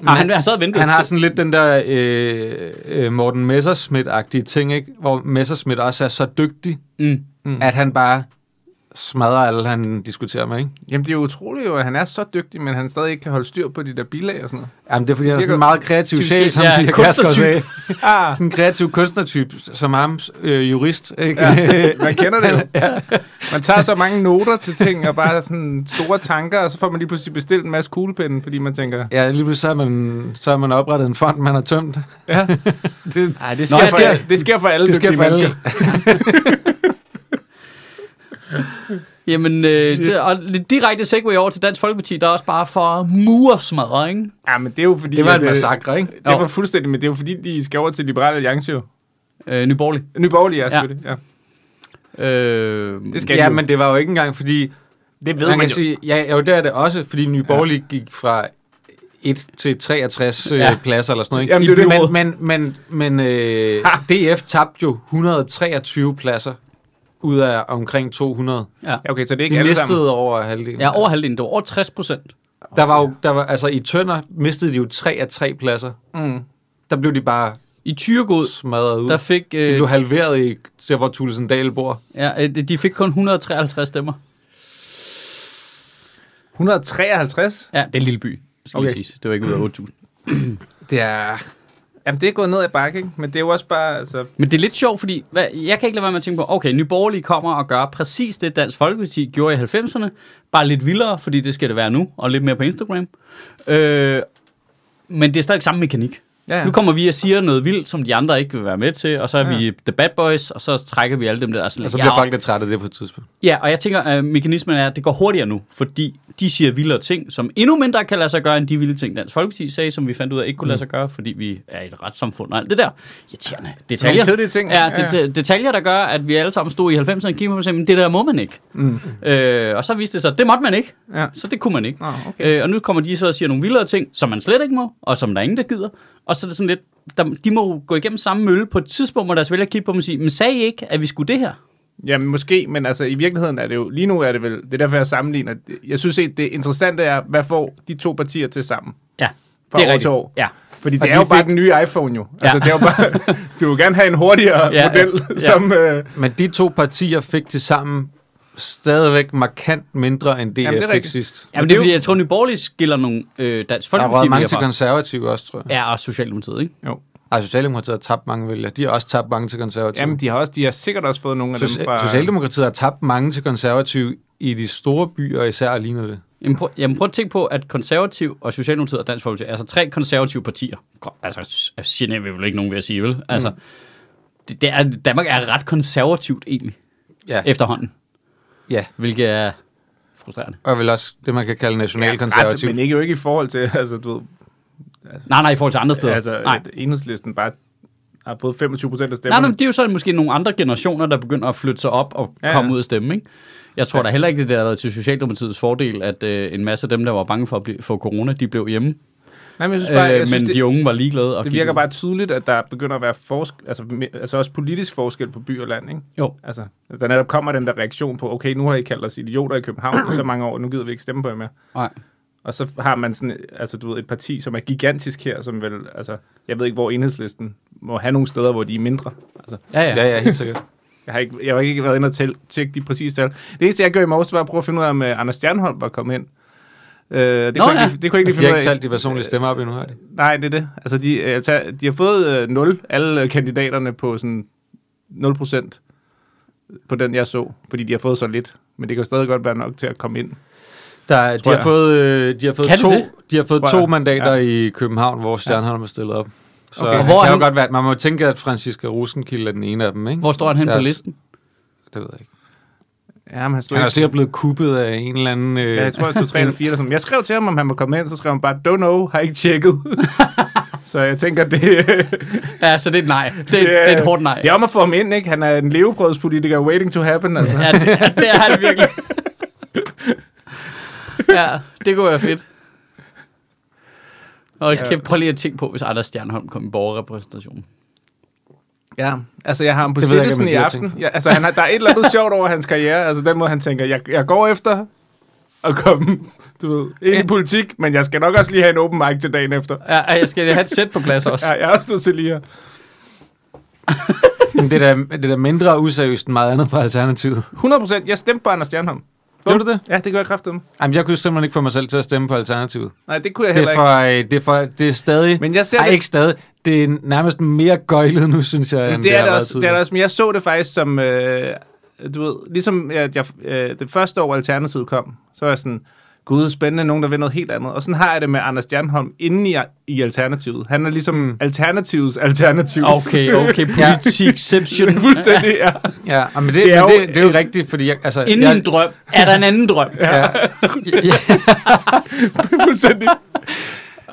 Men, han, han sad og ventede. Han har sådan lidt den der øh, øh, Morten Messerschmidt-agtige ting, ikke? hvor Messerschmidt også er så dygtig, mm. at han bare smadrer alle, han diskuterer med. Ikke? Jamen, det er jo utroligt jo, at han er så dygtig, men han stadig ikke kan holde styr på de der bilag og sådan noget. Jamen, det er fordi, han er sådan en meget kreativ sjæl, som Ja, ja. Kærsgaard sagde. Ah, Sådan en kreativ kunstnertype, som ham, øh, jurist. Ikke? ja, man kender det jo. Man tager så mange noter til ting, og bare sådan store tanker, og så får man lige pludselig bestilt en masse kuglepinde, fordi man tænker, Ja, lige pludselig så har man, så har man oprettet en fond, man har tømt. ja, Det, Ej, det, Nå, sker det for, sker- det sker for alle det sker dygtige for mennesker. Jamen, øh, det, og lidt direkte segway over til Dansk Folkeparti, der er også bare for mursmadre, ikke? Ja, men det er jo fordi... Det var en øh, massakre, ikke? Det Jo. var fuldstændig, men det er jo fordi, de skal over til Liberale Alliance jo. Øh, Nyborgerlig. Er Ja. selvfølgelig, ja. Øh, Det skal Ja, de jo. men det var jo ikke engang, fordi... Det ved man man, kan jo. sige, ja, jo, det er det også, fordi Nye Borgerlige gik fra 1 til 63 Ja. ja. pladser eller sådan noget. Ikke? Jamen, det er det. men men, men, men øh, DF tabte jo 123 pladser ud af omkring 200. ja. Ja, okay, så det er ikke De alle sammen. mistede over halvdelen. ja, over halvdelen. Det var over 60 procent. Der var jo, der var, altså i Tønder mistede de jo 3 af 3 pladser. Mm. Der blev de bare I Tyregod, smadret ud. der fik, de øh, blev halveret i, der hvor Tulsendal bor. ja, øh, de fik kun 153 stemmer. 153? Ja, det er en lille by, skal okay. Siges. Det var ikke ud af 8.000. Det er... Jamen, det er gået ned ad bakke, ikke? Men det er jo også bare, altså... Men det er lidt sjovt, fordi hvad, jeg kan ikke lade være med at tænke på, okay, Nye Borgerlige kommer og gør præcis det, Dansk Folkeparti gjorde i 90'erne, bare lidt vildere, fordi det skal det være nu, og lidt mere på Instagram. Øh, men det er stadig samme mekanik. Ja, ja. Nu kommer vi og siger noget vildt, som de andre ikke vil være med til, og så er Ja. vi the bad boys, og så trækker vi alle dem der. er Sådan, Og så lidt, bliver ja, folk lidt trætte af det på et tidspunkt. Ja, og jeg tænker, at mekanismen er, at det går hurtigere nu, fordi de siger vildere ting, som endnu mindre kan lade sig gøre, end de vilde ting, Dansk Folkeparti sagde, som vi fandt ud af ikke kunne lade sig gøre, fordi vi er et retssamfund og alt det der. Irriterende detaljer. kedelige ting. Ja, Ja, det, detaljer, der gør, at vi alle sammen stod i 90'erne og kiggede på og men det der må man ikke. Mm. Øh, og så viste det sig, at det måtte man ikke, Ja. så det kunne man ikke. Nå, okay. Øh, og nu kommer de så og siger nogle vildere ting, som man slet ikke må, og som der er ingen, der gider. Og så er det sådan lidt, der, de må jo gå igennem samme mølle på et tidspunkt, hvor deres vælger kigge på dem og sige, men sagde I ikke, at vi skulle det her? Jamen, måske, men altså, i virkeligheden er det jo... Lige nu er det vel... Det er derfor, jeg sammenligner. Jeg synes ikke, det interessante er, hvad får de to partier til sammen? Ja, Fra det er år rigtigt. til år. Ja. Fordi det Og er de jo bare fik- den nye iPhone jo. Altså, Ja. det er jo bare, du vil gerne have en hurtigere Ja, ja, model, ja. ja. som... Øh, Men de to partier fik til sammen stadigvæk markant mindre end DF Jamen, det er fik rigtigt. sidst. Ja, men det er fordi, jeg tror, Nye Borgerlige skiller nogle øh, Dansk Der Folkeparti røget mange vælgere til konservative også, tror jeg. Ja, og Socialdemokratiet, ikke? jo. Ej, Socialdemokratiet har tabt mange vælgere. De har også tabt mange til konservative. Jamen, de har, også, de har sikkert også fået nogle af dem Soci- fra... Socialdemokratiet har tabt mange til konservative i de store byer, især ligner det. Jamen prøv, jamen prøv at tænke på, at konservativ og Socialdemokratiet og Dansk Folkeparti, altså tre konservative partier, altså generer vi vel ikke nogen ved at sige, vel? Altså, det, det er, Danmark er ret konservativt egentlig, Ja. efterhånden, ja. hvilket er frustrerende. Og vel også det, man kan kalde Ja, nationalkonservativ. ret, men ikke jo ikke i forhold til, altså, du ved, Nej, nej, i forhold til andre steder. altså, nej. enhedslisten bare har fået 25 procent af Nej, stemmerne. nej, men det er jo så måske nogle andre generationer, der begynder at flytte sig op og Ja, ja, ja. komme ud og stemme, ikke? Jeg tror da heller ikke, det har været til Socialdemokratiets fordel, at øh, en masse af dem, der var bange for at blive, få corona, de blev hjemme. Nej, men jeg synes bare, Øh, jeg synes, men det, de unge var ligeglade. Og det virker ud. bare tydeligt, at der begynder at være forskel, altså, altså også politisk forskel på by og land, ikke? Jo. Altså, der netop kommer den der reaktion på, okay, nu har I kaldt os idioter i København i så mange år, nu gider vi ikke stemme på jer mere. Nej. Og så har man sådan, altså du ved, et parti, som er gigantisk her, som vel, altså, jeg ved ikke, hvor enhedslisten må have nogle steder, hvor de er mindre. Altså, Ja, ja. Ja, ja, helt sikkert. jeg har ikke, jeg har ikke været inde og tæl, tjekke de præcise tal. Det eneste, jeg gjorde i morges, var at prøve at finde ud af, om uh, Anders Stjernholm var kommet ind. Uh, det, Nå, kunne ja. ikke, det kunne ikke De lige har finde ikke ud af. talt de personlige stemmer op endnu, har de? Nej, det er det. Altså, de, øh, altså, de har fået uh, 0, alle øh, kandidaterne på sådan 0 procent på den, jeg så, fordi de har fået så lidt. Men det kan jo stadig godt være nok til at komme ind. Der, de, Tror har jeg. fået, øh, de har fået Kan de to, det? de har fået to jeg. mandater ja. i København, hvor Stjernholm er stillet op. Så Okay. han hvor er kan jo han- godt være, man må tænke, at Franziska Rosenkilde er den ene af dem, ikke? Hvor står han hen på Deres- listen? Det ved jeg ikke. Ja, men han stod Han er ikke- sikkert blevet kuppet af en eller anden... Øh, Ja, jeg tror, jeg stod 3 eller 4 eller sådan. Jeg skrev til ham, om han var kommet ind, så skrev han bare, don't know, har ikke tjekket. så jeg tænker, det, Ja, så det er et nej. Det, det, det er et hårdt nej. Det er om at få ham ind, ikke? Han er en levebrødspolitiker, waiting to happen, altså. Ja, det, det er han virkelig. ja, det kunne være fedt. Og Ja. ja. prøv lige at tænke på, hvis Anders Stjernholm kom i borgerrepræsentationen. Ja, altså jeg har ham på Det ikke, jeg i aften. Ja, altså han har, der er et eller andet sjovt over hans karriere. Altså den måde, han tænker, jeg, jeg går efter at komme, du ved, ind i Ja. politik, men jeg skal nok også lige have en open mic til dagen efter. Ja, jeg skal have et sæt på plads også. Ja, jeg er også nødt til lige at... Men det er, da, det er da mindre useriøst end meget andet fra Alternativet. 100 procent, jeg stemte på Anders Stjernholm. Gjorde du det? Ja, det gør jeg kraftigt. Jamen, jeg kunne simpelthen ikke få mig selv til at stemme på Alternativet. Nej, det kunne jeg Det heller er, ikke. for, øh, det, er for, det er stadig... Men jeg ser Ej, det, ikke stadig. Det er nærmest mere gøjlet nu, synes jeg, men end det, er har det, været også, det er tidligere. det også, men jeg så det faktisk som, øh, du ved, ligesom at jeg, øh, det første år Alternativet kom, så var jeg sådan, gud, spændende, nogen der vil noget helt andet. Og sådan har jeg det med Anders Stjernholm inde i, i Alternativet. Han er ligesom Mm. Alternativets alternativ. Okay, okay, politikception. Fuldstændig, ja. Ja, men det, Det det, er er, jo det, det er jo rigtigt, fordi jeg, altså, Inden jeg, en drøm, er der en anden drøm. ja, ja, Fuldstændig.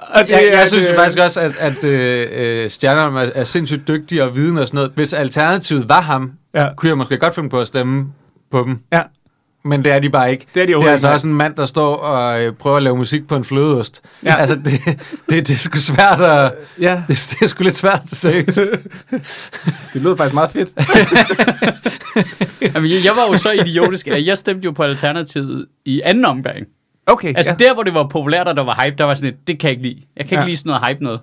Og det jeg, jeg synes det- faktisk også, at, at øh, øh, Stjernholm er, er sindssygt dygtig og viden og sådan noget. Hvis alternativet var ham, Ja. kunne jeg måske godt finde på at stemme på dem. Ja. Men det er de bare ikke. Det er de det er altså også en mand, der står og øh, prøver at lave musik på en flødeost. Ja. Altså, det, det, det er sgu svært at... Ja, Det, det er sgu lidt svært, seriøst. det lyder faktisk meget fedt. Jamen, jeg, jeg var jo så idiotisk, at jeg stemte jo på Alternativet i anden omgang. Okay, Altså ja. der, hvor det var populært, og der var hype, der var sådan et, det kan jeg ikke lide. Jeg kan ikke Ja. lide sådan noget hype noget.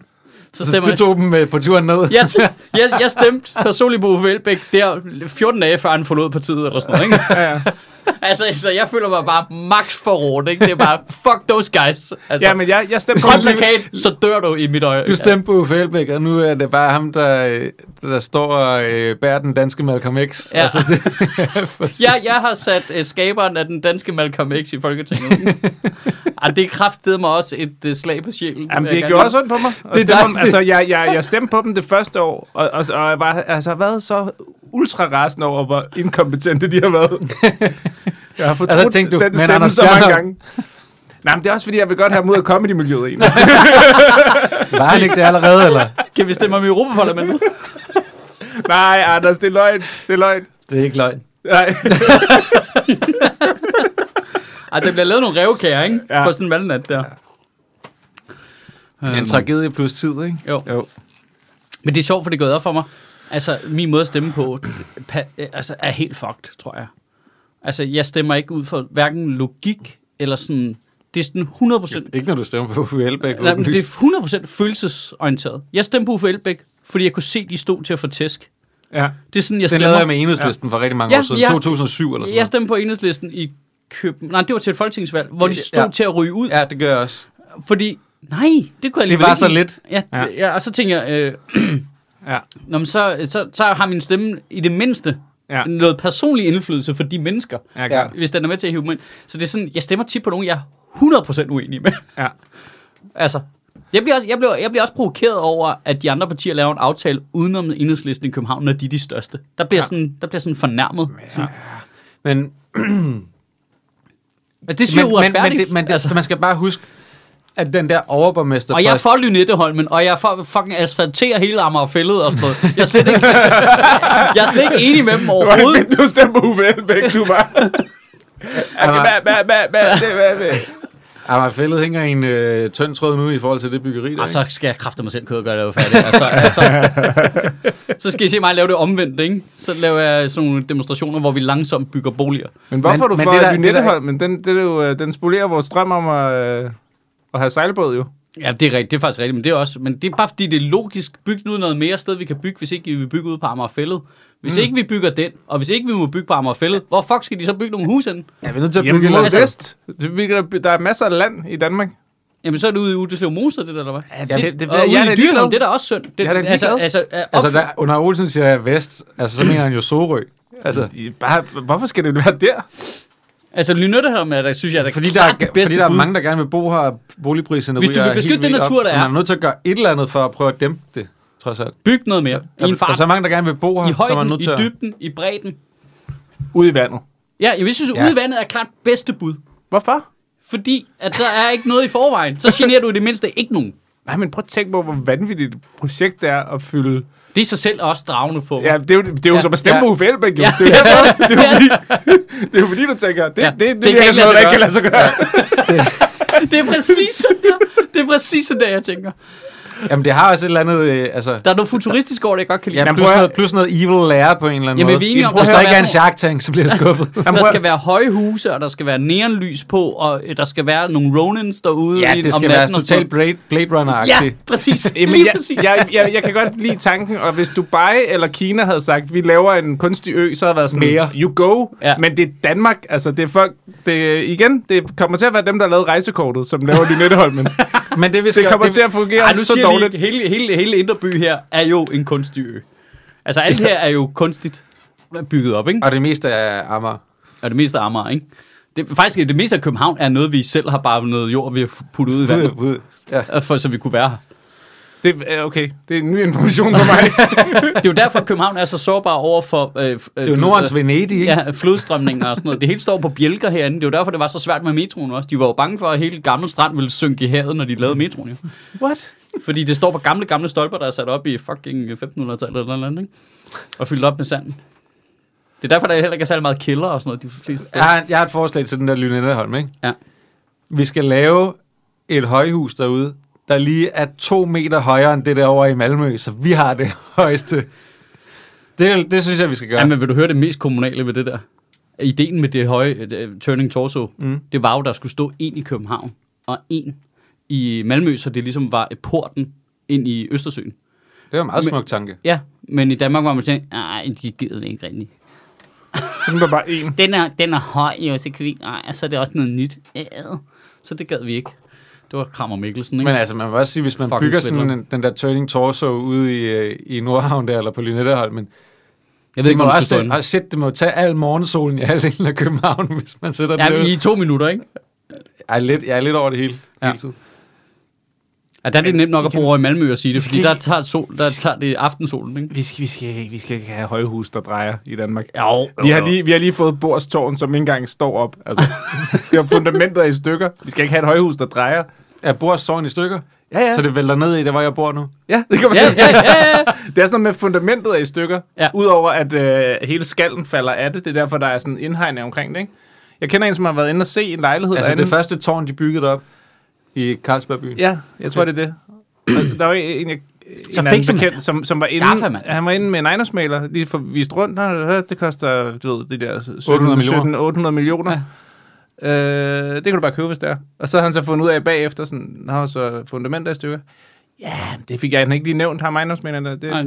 Så Så du jeg. tog dem med på turen ned? Jeg, jeg, jeg stemte personligt på Uffe Elbæk der 14 dage før han forlod partiet, eller sådan noget, ikke? Ja, ja. Altså, så jeg føler mig bare max forrådt, ikke? Det er bare, fuck those guys. Altså, ja, men jeg, jeg stemte grøn plakat, så dør du i mit øje. Du stemte på Uffe Elbæk, og nu er det bare ham, der, øh, der står og øh, bærer den danske Malcolm X. Ja. Altså, det, Jeg, jeg har sat uh, skaberen af den danske Malcolm X i Folketinget. Ej, det kræftede mig også et uh, slag på sjælen. Jamen, det gjorde også ondt på mig. Det er dig, om, altså, jeg, jeg, jeg stemte på dem det første år, og, og, og jeg var altså, været så ultra rasende over, hvor inkompetente de har været. Jeg har fortrudt Altså, tænkte du, den men stemme Anders så mange gange. Nej, men det er også fordi, jeg vil godt have dem ud af comedy-miljøet egentlig. var han ikke det allerede, eller? Kan vi stemme om i Europaparlamentet? Nej, Anders, det er løgn. Det er løgn. Det er ikke løgn. Nej. Ej, der bliver lavet nogle revkager, ikke? Ja. På sådan en valgnat der. En tragedie plus tid, ikke? Jo. Jo. Men det er sjovt, for det går op for mig. Altså, min måde at stemme på altså, er helt fucked, tror jeg. Altså, jeg stemmer ikke ud for hverken logik eller sådan Det er sådan 100%, Ikke når du stemmer på Uffe Elbæk. nej, men det er 100% følelsesorienteret. Jeg stemte på Uffe Elbæk, fordi jeg kunne se, de stod til at få tæsk. Ja. Det er sådan, jeg Den stemmer. lavede jeg med enhedslisten for rigtig mange Ja, år siden. jeg- 2007 eller sådan Jeg stemte på enhedslisten i København. Nej, det var til et folketingsvalg, hvor de Ja. stod til at ryge ud. Ja, det gør jeg også. Fordi, nej, det kunne jeg alligevel var ikke så lidt. Ja, Ja. det, ja, og så tænker jeg, øh, Ja. Nå, men så, så, så har min stemme i det mindste Ja. noget personlig indflydelse for de mennesker, Ja, hvis den er med til at hive mig ind. Så det er sådan, jeg stemmer tit på nogen, jeg er 100% uenig med. ja. altså, jeg bliver, også, jeg, bliver, jeg bliver også provokeret over, at de andre partier laver en aftale udenom enhedslisten i København, når de er de største. Der bliver, Ja. sådan, der bliver sådan fornærmet. Ja. Men, Altså, det synes er men, men, men, uretfærdigt. det, men det, altså. man skal bare huske, at den der overborgmester... Og jeg er for Lynetteholmen, og jeg er for fucking asfaltere hele Amagerfællet og sådan noget. Jeg er slet ikke, jeg er slet ikke enig med dem overhovedet. Du stemte på Uffe Elbæk, du var. Hvad? Amagerfællet hænger en øh, tynd tråd nu i forhold til det byggeri der, Og så skal jeg kræfte mig selv køre og gøre det færdigt. Altså, altså, så skal I se mig lave det omvendt, ikke? Så laver jeg sådan nogle demonstrationer, hvor vi langsomt bygger boliger. Men hvorfor Men- du men for der- at det der- Lynetteholm? Men den, det er jo, øh, den spolerer vores drøm om at, øh, at have sejlbåd jo. Ja, det er rigtigt. Det er faktisk rigtigt, men det er også... Men det er bare fordi, det er logisk. Bygge nu noget mere sted, vi kan bygge, hvis ikke vi vil bygge ud på Amagerfællet. Hvis mm. ikke vi bygger den, og hvis ikke vi må bygge på Amagerfællet, hvor fuck skal de så bygge nogle hus hen? Ja, vi er nødt til at Jamen, bygge mod altså, vest. Det, der er masser af land i Danmark. Jamen, så er det ude i Udeslev Mose, det der, eller hvad? Ja, det- det- og jeg ude er da i. Dyrlund, det er da også synd. Det, Jeg er altså, altså, altså, altså altså der, under Olsen siger vest, altså så mener han jo Sorø. Altså, I- Bare, hvorfor skal det være der? Altså Lynetteholm er der, synes jeg, er fordi der, er, det bedste fordi der er bud. mange, der gerne vil bo her, boligpriserne Hvis du vil beskytte den natur, op, der så er. man er nødt til at gøre et eller andet for at prøve at dæmpe det, trods alt. Byg noget mere. I en Og fart. så er mange, der gerne vil bo her, I så man er højden, nødt i til at... dybden, i bredden. Ude i vandet. Ja, jeg synes, Ja. ude i vandet er klart bedste bud. Hvorfor? Fordi at der er ikke noget i forvejen. Så generer du i det mindste ikke nogen. Nej, men prøv at tænke på, hvor vanvittigt et projekt det er at fylde... Det er sig selv også dragende på. Ja, det er jo, det er jo Ja. som at stemme Ja. på Uffe Elbæk, jo. Ja. Det, er jo det, er jo fordi, det er jo fordi, du tænker, det, Ja. det, det, Det det, kan det er ikke noget, der ikke kan lade sig gøre. Det er præcis sådan der. Det er præcis sådan der, jeg tænker. Jamen, det har også et eller andet... Øh, altså, Der er noget futuristisk over det, jeg godt kan lide. ja, Jamen, plus, prøv at- noget, plus noget evil lære på en eller anden Jamen, måde. vi er enige om, Hvis der ikke er en Shark Tank, så bliver jeg skuffet. Jamen, Der skal være høje huse, og der skal være neonlys på, og øh, der skal være nogle Ronins derude ja, det om skal være totalt Blade, Blade. Runner-agtigt. Ja, præcis. Jamen, jeg, præcis. jeg, jeg, jeg kan godt lide tanken, og hvis Dubai eller Kina havde sagt, vi laver en kunstig ø, så havde været sådan, Mere. you go. Ja. Men det er Danmark, altså det er folk, det, igen, det kommer til at være dem, der har lavet rejsekortet, som laver Lynetteholmen. Men det, vi skal, Det kommer til at fungere Ej, nu så dårligt. vi, hele, hele, hele Indre By her er jo en kunstig ø. Altså alt her er jo kunstigt bygget op, ikke? Og det meste er Amager. Og det meste af Amager, ikke? Det, faktisk, det meste af København er noget, vi selv har bare noget jord, vi har puttet ud i vandet, Ja. for, så vi kunne være her. Det er okay, det er en ny information for mig. Det er jo derfor, at København er så sårbar over for... Øh, Det er jo Nordens Venedig, ikke? Ja, flodstrømninger og sådan noget. Det hele står på bjælker herinde. Det er jo derfor, det var så svært med metroen også. De var jo bange for, at hele gamle strand ville synke i havet, når de lavede metroen. Jo. What? Fordi det står på gamle, gamle stolper, der er sat op i fucking 1500-tallet eller noget andet, ikke? Og fyldt op med sand. Det er derfor, der heller ikke er særlig meget kælder og sådan noget. De fleste. Jeg har, jeg har et forslag til den der Lynetteholm, ikke? Ja. Vi skal lave et højhus derude, der lige er to meter højere end det der over i Malmø, så vi har det højeste. Det, det synes jeg, vi skal gøre. Ja, men vil du høre det mest kommunale ved det der? Ideen med det høje det, turning torso, Mm. det var jo, der skulle stå en i København og en i Malmø, så det ligesom var porten ind i Østersøen. det var en meget smuk tanke. Ja, men i Danmark var man tænkt, nej, de gider det ikke rigtigt. Så er der bare en. Den er, den er høj, jo, så kan vi ikke, nej, så er det også noget nyt. Så det gad vi ikke. Det var Krammer Mikkelsen, ikke? Men altså, man må også sige, hvis man Fucking bygger sådan en, den der turning torso ude i, øh, i Nordhavn der, eller på Lynetteholm, men jeg ved det ikke, må hvor man også, inde. ah, shit, det må tage al morgensolen i halvdelen af København, hvis man sætter den Ja, der. i to minutter, ikke? Jeg er lidt, jeg er lidt over det hele. Ja. hele tiden. Ja, der er det nemt nok at bo i Malmø og sige det, fordi der tager, sol, der tager det aftensolen, ikke? Vi skal, vi, skal, vi skal ikke have højhus, der drejer i Danmark. Jo, Vi har lige, vi har lige fået Borstårn, som ikke engang står op. Altså, vi har fundamentet i stykker. Vi skal ikke have et højhus, der drejer. Jeg bor sovn i stykker, Ja, ja. så det vælter ned i det, hvor jeg bor nu. ja, det kan man Ja, sige. ja, ja, ja. Det er sådan noget med fundamentet er i stykker. Ja. Udover at øh, hele skallen falder af det. Det er derfor, der er sådan en indhegning omkring det, ikke? Jeg kender en, som har været inde og se en lejlighed Altså derinde. det første tårn, de byggede op i Carlsberg by. Ja, jeg tror, det er det. Der var en, jeg, Så en anden bekendt, som, som var inde, mand. han var inde med en ejendomsmaler, lige for vist rundt, det koster, du ved, de der 800 millioner. 800 millioner. Øh, det kan du bare købe, hvis det er. Og så har han så fundet ud af bagefter, sådan, har så fundamenter i stykker. Ja, det fik jeg ikke lige nævnt, har ejendomsmændene. Det, Nej.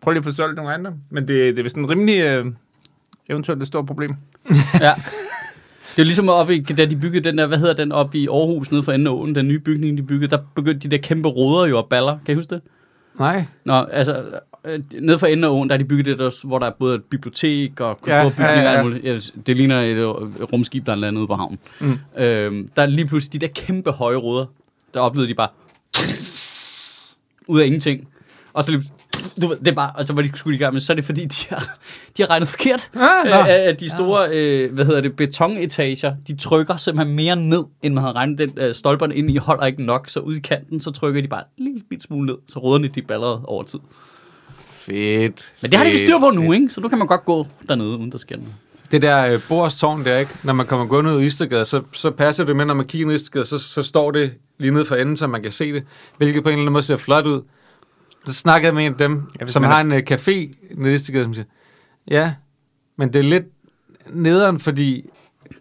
prøv lige at få solgt nogle ejendom. Men det, det er vist en rimelig, øh, eventuelt et stort problem. Ja. Det er jo ligesom oppe i, da de byggede den der, hvad hedder den, oppe i Aarhus, nede for enden af åen, den nye bygning, de byggede, der begyndte de der kæmpe roder jo at baller. Kan I huske det? Nej. Nå, altså, øh, nede for enden af åen, der er de bygget det der, hvor der er både et bibliotek og Ja, kulturbygninger ja, ja, og ja. Ja, Det ligner et øh, rumskib, der er landet ude på havnen. Mm. Øhm, der er lige pludselig de der kæmpe høje ruder, der oplevede de bare ud af ingenting. Og så lige du ved, det er bare, altså, hvor de skulle i gang med, så er det fordi, de har, de har regnet forkert. Ah, Øh, nå. at de store, øh, hvad hedder det, betonetager, de trykker simpelthen mere ned, end man havde regnet den øh, stolperne ind i, holder ikke nok, så ude i kanten, så trykker de bare en lille bit smule ned, så ruderne de baller over tid. Fedt. Men det har de fedt, styr på nu, ikke? Så nu kan man godt gå dernede, uden der sker noget. Det der øh, Borstårn der, ikke? Når man kommer gående ud i Istergade, så, så passer det med, når man kigger ned i Istergade, så, så står det lige nede for enden, så man kan se det, hvilket på en eller anden måde ser flot ud. Så snakkede jeg med en af dem, Ja, som man har en uh, café nede i Istergade, som siger, ja, men det er lidt nederen, fordi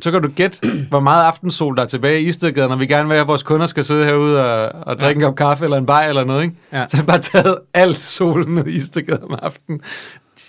så kan du gætte, hvor meget aftensol der er tilbage i Istergade, når vi gerne vil have, at vores kunder skal sidde herude og, og drikke en kop kaffe eller en bajer eller noget, ikke? Ja. Så det bare taget alt solen ned i Istergade om aftenen.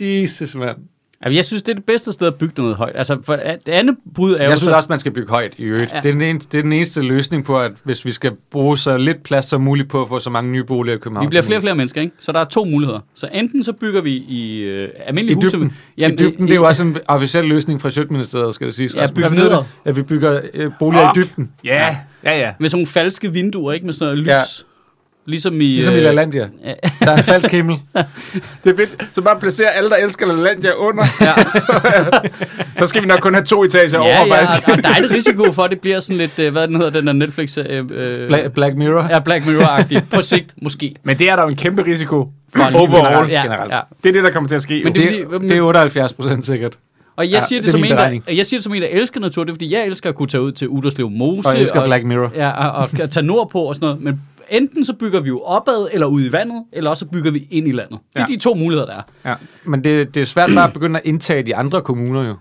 Jesus, mand. Altså, jeg synes, det er det bedste sted at bygge noget højt. Altså, for det andet bud er jo Jeg synes så... også, man skal bygge højt i øvrigt. Ja. Ja. Det, er den eneste, det er den eneste løsning på, at hvis vi skal bruge så lidt plads som muligt på at få så mange nye boliger i København. Vi bliver flere og flere mennesker, ikke? Så der er to muligheder. Så enten så bygger vi i øh, almindelige I huse... dybden. Jamen, I dybden, det er jo også en officiel løsning fra Sjøtministeriet, skal det siges. Ja, bygge det? At vi bygger øh, boliger Op. i dybden. Ja, ja, ja. Med sådan nogle falske vinduer, ikke? Med sådan noget lys. Ja. Ligesom i... Ligesom i øh, LaLandia. ja. Der er en falsk himmel. Det er fedt. Så bare placere alle, der elsker LaLandia under. Ja, Så skal vi nok kun have to etager ja, over, faktisk. ja, og der er en risiko for, at det bliver sådan lidt, øh, hvad den hedder, den der Netflix... Øh, øh, Bla- Black Mirror. ja, Black Mirror-agtigt. På sigt, måske. Men det er der jo en kæmpe risiko For en overall. Ja, generelt. ja. Det er det, der kommer til at ske. Men det- Det, fordi- det er 78 procent sikkert. Og jeg, Ja, siger det, det som en, der, jeg siger det som en, der elsker natur. Det er, fordi jeg elsker at kunne tage ud til Uderslev Mose. Og jeg elsker Black Mirror. Ja, og, og kan tage nordpå og sådan noget. Men enten så bygger vi jo opad eller ud i vandet, eller også så bygger vi ind i landet. Det er Ja. de to muligheder, der er. Ja. Men det, det er svært bare at begynde at indtage de andre kommuner jo.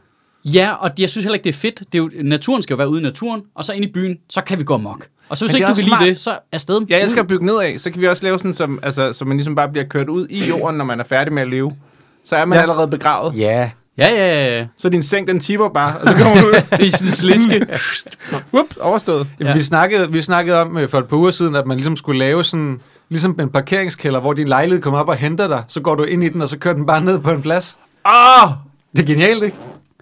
Ja, og jeg synes heller ikke, det er fedt. Det er jo, naturen skal jo være ude i naturen, og så ind i byen, så kan vi gå amok. Og så hvis ikke er du kan lide det, så afsted. Jeg elsker at bygge nedad, så kan vi også lave sådan, som, altså, så man ligesom bare bliver kørt ud i jorden, når man er færdig med at leve. Så er man ja. Ja. allerede begravet. Ja. Ja, ja, ja. Så din seng, den tipper bare, og så kommer du ud. I sådan en sliske. Whoop, overstået. Ja. Vi, snakkede, vi snakkede om øh, for et par uger siden, at man ligesom skulle lave sådan, ligesom en parkeringskælder, hvor din lejlighed kommer op og henter dig. Så går du ind i den, og så kører den bare ned på en plads. Åh, oh, Det er genialt, ikke?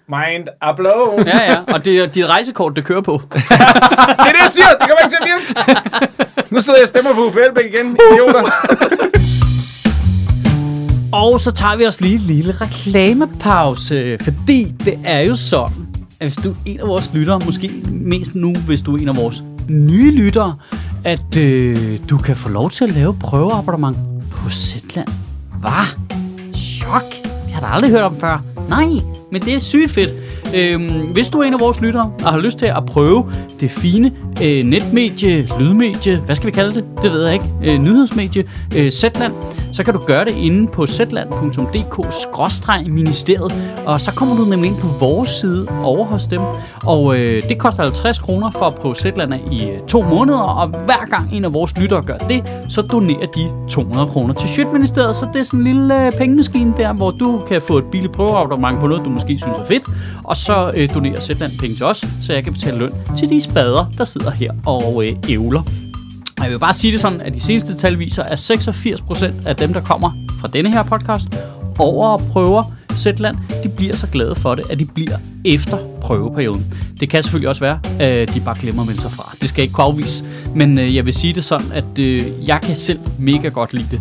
mind a blow. Ja, ja. Og det er dit rejsekort, det kører på. Det er det, jeg siger. Det kommer ikke til at virke. Nu sidder jeg og stemmer på Uffe Elbæk igen. Idioter. Og så tager vi os lige en lille reklamepause, fordi det er jo sådan, at hvis du er en af vores lyttere, måske mest nu, hvis du er en af vores nye lyttere, at øh, du kan få lov til at lave prøveabonnement på Zetland. Hvad? Chok! Det har jeg da aldrig hørt om før. Nej, men det er sygt fedt. Øhm, hvis du er en af vores lyttere og har lyst til at prøve det fine øh, netmedie, lydmedie, hvad skal vi kalde det? Det ved jeg ikke. Øh, nyhedsmedie, øh, Zetland, så kan du gøre det inde på zetland.dk-ministeriet, og så kommer du nemlig ind på vores side over hos dem. Og øh, det koster 50 kroner for at prøve Zetland i øh, to måneder, og hver gang en af vores lyttere gør det, så donerer de 200 kroner til Sjøtministeriet, så det er sådan en lille øh, pengemaskine der, hvor du kan få et billigt prøveabonnement på noget, du måske synes er fedt, og så øh, donerer Zetland penge til os, så jeg kan betale løn til de spader, der sidder her og øh, ævler. Og jeg vil bare sige det sådan, at de seneste tal viser, at 86% af dem, der kommer fra denne her podcast over og prøver Zetland, de bliver så glade for det, at de bliver efter prøveperioden. Det kan selvfølgelig også være, at de bare glemmer at melde sig fra. Det skal jeg ikke kunne afvise. Men øh, jeg vil sige det sådan, at øh, jeg kan selv mega godt lide det.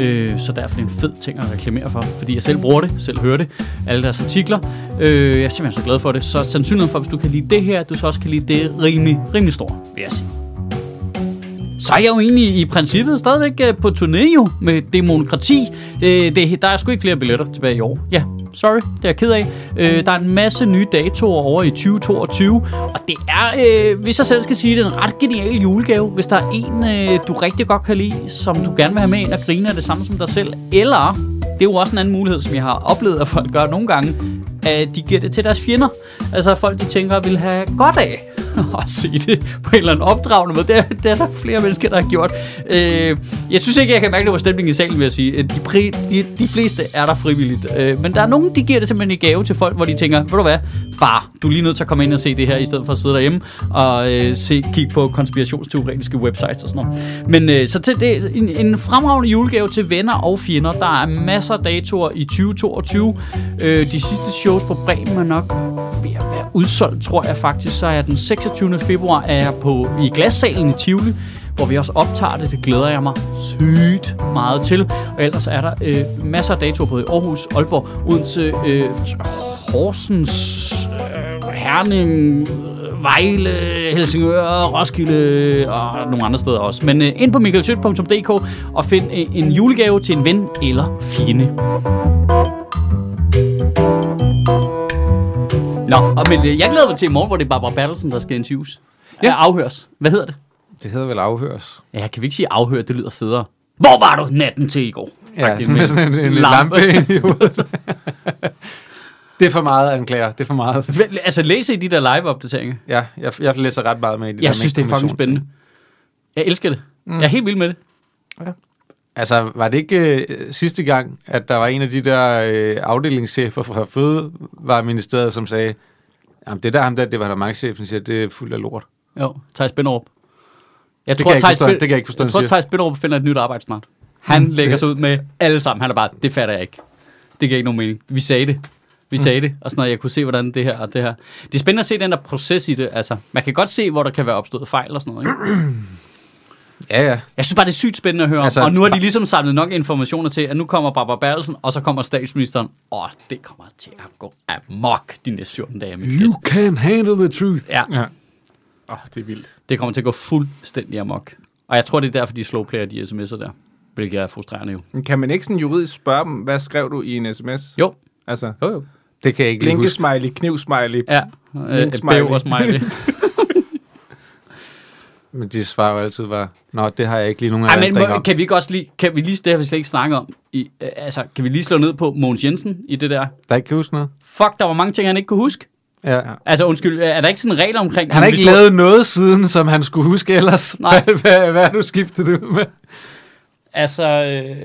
Øh, så derfor er det en fed ting at reklamere for, fordi jeg selv bruger det, selv hører det, alle deres artikler. Øh, jeg er simpelthen så glad for det. Så sandsynligheden for, hvis du kan lide det her, at du så også kan lide det, rimelig, rimelig stor, vil jeg sige. Så er jeg jo egentlig i princippet stadigvæk på turné jo med demokrati. Øh, det, der er sgu ikke flere billetter tilbage i år. Ja, sorry, det er jeg ked af. Øh, der er en masse nye datoer over i 2022, og det er, øh, hvis jeg selv skal sige det, en ret genial julegave. Hvis der er en, øh, du rigtig godt kan lide, som du gerne vil have med ind og grine af det samme som dig selv. Eller, det er jo også en anden mulighed, som jeg har oplevet, at folk gør nogle gange, at de giver det til deres fjender. Altså folk, de tænker, vil have godt af at se det på en eller anden opdragende måde. Det er, det er der flere mennesker, der har gjort. Øh, jeg synes ikke, jeg kan mærke, det på stemningen i salen, vil jeg sige. Øh, de, pri, de, de fleste er der frivilligt. Øh, men der er nogen, de giver det simpelthen i gave til folk, hvor de tænker, ved du hvad, far, du er lige nødt til at komme ind og se det her, i stedet for at sidde derhjemme og øh, se, kigge på konspirationsteoretiske websites og sådan noget. Men øh, så til det, en, en fremragende julegave til venner og fjender. Der er masser af datoer i 2022. Øh, de sidste shows på Bremen er nok ved at være udsolgt, tror jeg faktisk. Så er den 6 26. februar er jeg på, i Glassalen i Tivoli, hvor vi også optager det. Det glæder jeg mig sygt meget til. Og ellers er der øh, masser af datoer både i Aarhus, Aalborg, Odense, øh, Horsens, øh, Herning, Vejle, Helsingør, Roskilde og nogle andre steder også. Men øh, ind på michaelschødt.dk og find øh, en julegave til en ven eller fjende. Nå, og, men øh, jeg glæder mig til i morgen, hvor det er Barbara Bertelsen, der skal interviews. Ja. Ja. afhøres. Hvad hedder det? Det hedder vel afhøres. Ja, kan vi ikke sige afhør? Det lyder federe. Hvor var du natten til i går? Ja, Faktisk sådan med sådan en, en lampe. lampe, i hovedet. det er for meget, anklager. Det er for meget. Vel, Altså, læse i de der live-opdateringer. Ja, jeg, jeg læser ret meget med i de der Jeg synes, det er fucking spændende. Jeg elsker det. Mm. Jeg er helt vild med det. Altså, var det ikke øh, sidste gang, at der var en af de der øh, afdelingschefer fra Fødevareministeriet, som sagde, jamen det der ham der, det var der mange chefen siger, det er fuldt af lort. Jo, Thijs Binderup. Jeg Det kan jeg forstå, det kan jeg ikke forstå, Jeg tror. Thijs Binderup finder et nyt arbejde snart. Han Mm, lægger det- sig ud med alle sammen. Han er bare, det fatter jeg ikke. Det giver ikke nogen mening. Vi sagde det. Vi sagde det, og sådan noget. Jeg kunne se, hvordan det her og det her. Det er spændende at se den der proces i det. Altså, man kan godt se, hvor der kan være opstået fejl og sådan noget. Ikke? Ja, ja. Jeg synes bare, det er sygt spændende at høre altså, om. Og nu har de ligesom samlet nok informationer til, at nu kommer Barbara Bertelsen, og så kommer statsministeren. Og det kommer til at gå amok de næste 14 dage. Mit gæt. can't handle the truth. Ja, Ja. Åh, oh, det er vildt. det kommer til at gå fuldstændig amok. Og jeg tror, det er derfor, de slowplayer de sms'er der. Hvilket er frustrerende jo. Men kan man ikke sådan juridisk spørge dem, hvad skrev du i en sms? Jo, Altså, jo, jo. Det kan jeg ikke lige huske. blinkesmiley, knivsmiley. Ja, øh, smiley. bæver smiley. Men de svarer jo altid bare, nå, det har jeg ikke lige nogen Ej, men erindring må, om. kan vi ikke også lige, kan vi lige, det har vi slet ikke snakket om, i, øh, altså, kan vi lige slå ned på Mogens Jensen i det der? Der ikke kan huske noget. Fuck, der var mange ting, han ikke kunne huske. Ja. Altså, undskyld, er der ikke sådan en regel omkring... Han har ikke lavet noget siden, som han skulle huske ellers. Nej. Hvad, hvad, hvad er du skiftet ud med? Altså, øh,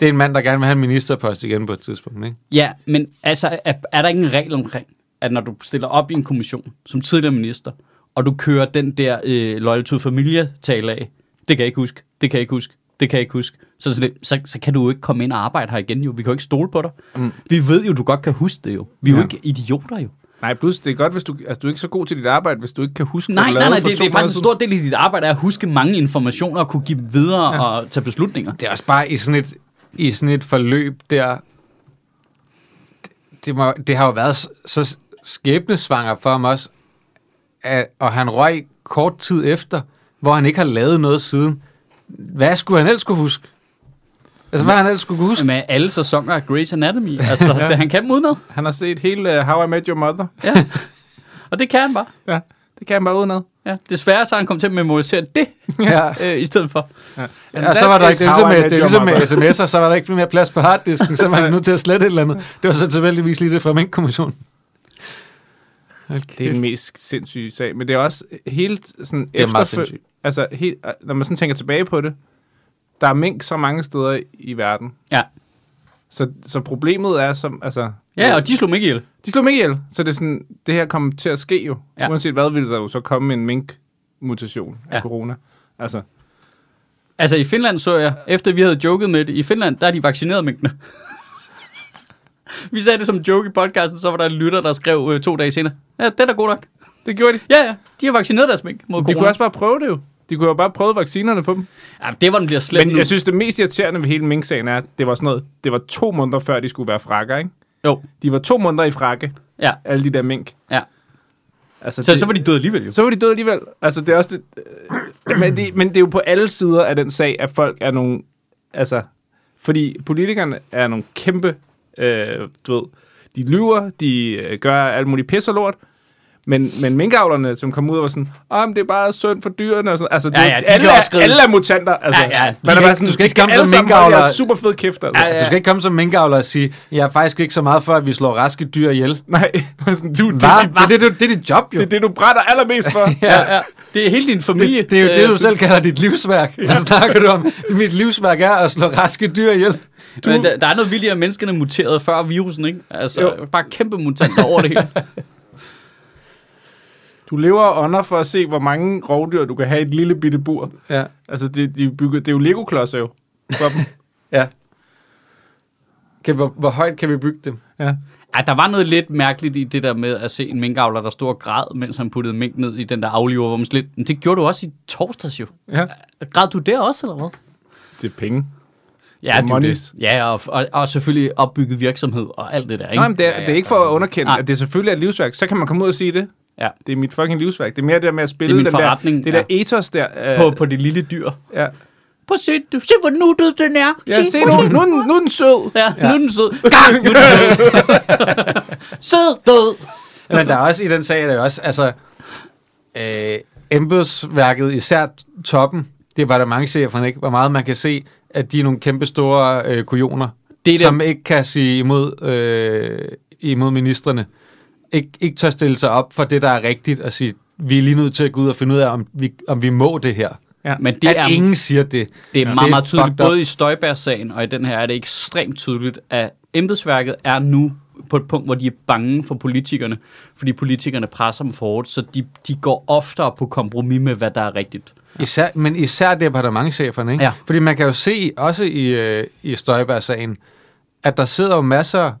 Det er en mand, der gerne vil have en ministerpost igen på et tidspunkt, ikke? ja, men altså, er, er der ikke en regel omkring, at når du stiller op i en kommission som tidligere minister, og du kører den der øh, Loyal to Familia-tale af, det kan jeg ikke huske, det kan jeg ikke huske, det kan jeg ikke huske, så, lidt, så, så kan du jo ikke komme ind og arbejde her igen jo. Vi kan jo ikke stole på dig. Mm. Vi ved jo, du godt kan huske det jo. Vi er jo Ja. ikke idioter jo. Nej, plus det er godt, hvis du, altså, du er ikke så god til dit arbejde, hvis du ikke kan huske, Nej, hvad du nej, nej, det, det er faktisk en stor del af dit arbejde, er at huske mange informationer og kunne give videre ja. og tage beslutninger. Det er også bare i sådan et, i sådan et forløb der... Det, det, må, det har jo været så, så skæbnesvanger for ham også, at, og han røg kort tid efter, hvor han ikke har lavet noget siden. Hvad skulle han ellers kunne huske? Altså, hvad han ellers skulle kunne huske? Med alle sæsoner af Grey's Anatomy. Altså, ja. det, han kan dem udenad. Han har set hele uh, How I Met Your Mother. Ja. Og det kan han bare. Ja, det kan han bare udenad. Ja. Desværre så er han kommet til at memorisere det, Ja. øh, i stedet for. Ja. Og så var der ikke, det er ligesom, med, det er ligesom med sms'er, så var der ikke mere plads på harddisken, så var han nødt til at slette et eller andet. Det var så tilfældigvis lige det fra min Det er den mest sindssyge sag, men det er også helt sådan Det er meget efterfø- sindssygt. Altså, helt, når man sådan tænker tilbage på det, der er mink så mange steder i verden. Ja. Så, så problemet er som, altså... Ja, og de slog mig ikke ihjel. De slog mig ihjel, så det er sådan, det her kommer til at ske jo. Ja. Uanset hvad, vil der jo så komme en mink-mutation af Ja. corona. Altså, Altså i Finland så jeg, efter vi havde joket med det, i Finland, der er de vaccineret minkene. Vi sagde det som joke i podcasten, så var der en lytter, der skrev øh, to dage senere. Ja, det er da god nok. det gjorde de. Ja, ja, de har vaccineret deres mink mod De corona. kunne også bare prøve det jo. De kunne jo bare prøve vaccinerne på dem. Ja, det var den bliver slemt Men nu. jeg synes, det mest irriterende ved hele mink-sagen er, at det var sådan noget, det var to måneder før, de skulle være frakker, ikke? Jo, De var to måneder i frakke, ja, alle de der mink. ja. Altså, Så, så var de døde alligevel jo. så var de døde alligevel. Altså, det er også det, øh, men, det, men det er jo på alle sider af den sag, at folk er nogle... Altså, fordi politikerne er nogle kæmpe... Øh, du ved, de lyver, de øh, gør alt muligt pis og lort, men, men minkavlerne, som kom ud og var sådan, ah, men det er bare synd for dyrene og sådan. Altså, det, Ja, ja, de alle, er, alle er mutanter. Altså, Ja, ja, er skal bare ikke- sådan, du skal ikke komme alle som minkavler. jeres super fed kæft. Altså. Ja, Du skal ikke komme som minkavler og sige, jeg er faktisk ikke så meget for, at vi slår raske dyr ihjel. Nej, sådan, du, det, det, Det, det, det, det er dit job, jo. det, er det, du brænder allermest for. Ja, ja. Det er hele din familie. Det, det er jo det, du Øh, selv kalder dit livsværk. Ja. Så snakker du om, mit livsværk er at slå raske dyr ihjel. Men der, der er noget vildt at menneskene muterede før virusen, ikke? Altså, Jo. bare kæmpe mutanter over det hele. Du lever og ånder for at se, hvor mange rovdyr du kan have i et lille bitte bur. Ja. Altså, det, de er bygget, det er jo Lego-klodser jo. For dem. ja. Kan, hvor, hvor højt kan vi bygge dem? ja. Ej, der var noget lidt mærkeligt i det der med at se en minkavler, der stod og græd, mens han puttede mink ned i den der afliver, hvor man lidt, men det gjorde du også i torsdags jo. ja. Græd du der også, eller hvad? Det er penge. Ja, det er monies. det. Ja, og, og, og selvfølgelig opbygget virksomhed og alt det der, ikke? Nej, men det er, det er ikke for at underkende, Nej. at det selvfølgelig er et livsværk. Så kan man komme ud og sige det. Ja. Det er mit fucking livsværk. Det er mere det der med at spille Det er min den der, det ja. der ethos der. øh, På, på det lille dyr. ja. Prøv at se, du, se hvor nuttet den er. ja, se nu, nu, den- nu er den sød. Ja, ja. Nu er den sød. Gang, nu er den død. sød, død. Men der er også i den sag, der er også, altså, øh, embedsværket, især toppen, det var der mange cheferne, ikke? Hvor meget man kan se, at de er nogle kæmpe store øh, kujoner, Det er som ikke kan sige imod, øh, imod ministerne. Ik- ikke tør stille sig op for det, der er rigtigt, og sige, vi er lige nødt til at gå ud og finde ud af, om vi, om vi må det her. Ja. Men Det at er, ingen siger det. det er Ja. meget, meget tydeligt, både i Støjbergs-sagen og i den her er det ekstremt tydeligt, at embedsværket er nu på et punkt, hvor de er bange for politikerne, fordi politikerne presser dem for hårdt, så de, de går oftere på kompromis med, hvad der er rigtigt. Især, men især departementcheferne, ikke? Ja. Fordi man kan jo se, også i, øh, i Støjberg-sagen, at der sidder jo masser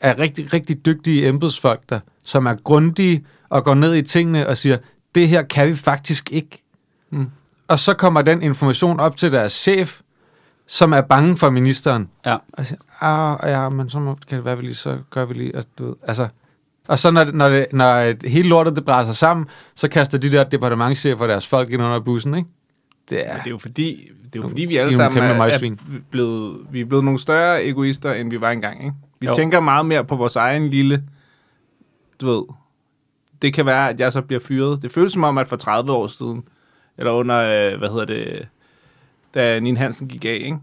af rigtig, rigtig dygtige embedsfolk der, som er grundige og går ned i tingene og siger, det her kan vi faktisk ikke. Mm. Og så kommer den information op til deres chef, som er bange for ministeren. Ja. Og siger, ah, ja, men så må, kan det være, vi lige, så gør vi lige, og, du ved, altså... Og så når, det, når, det, når hele lortet det brænder sammen, så kaster de der departementchefer deres folk ind under bussen, ikke? Det er, Det er jo fordi, det er jo fordi vi alle sammen er, er blevet, vi er blevet nogle større egoister, end vi var engang. Ikke? Vi Jo. tænker meget mere på vores egen lille, du ved, det kan være, at jeg så bliver fyret. Det føles som om, at for 30 år siden, eller under, øh, hvad hedder det, da Nina Hansen gik af, ikke?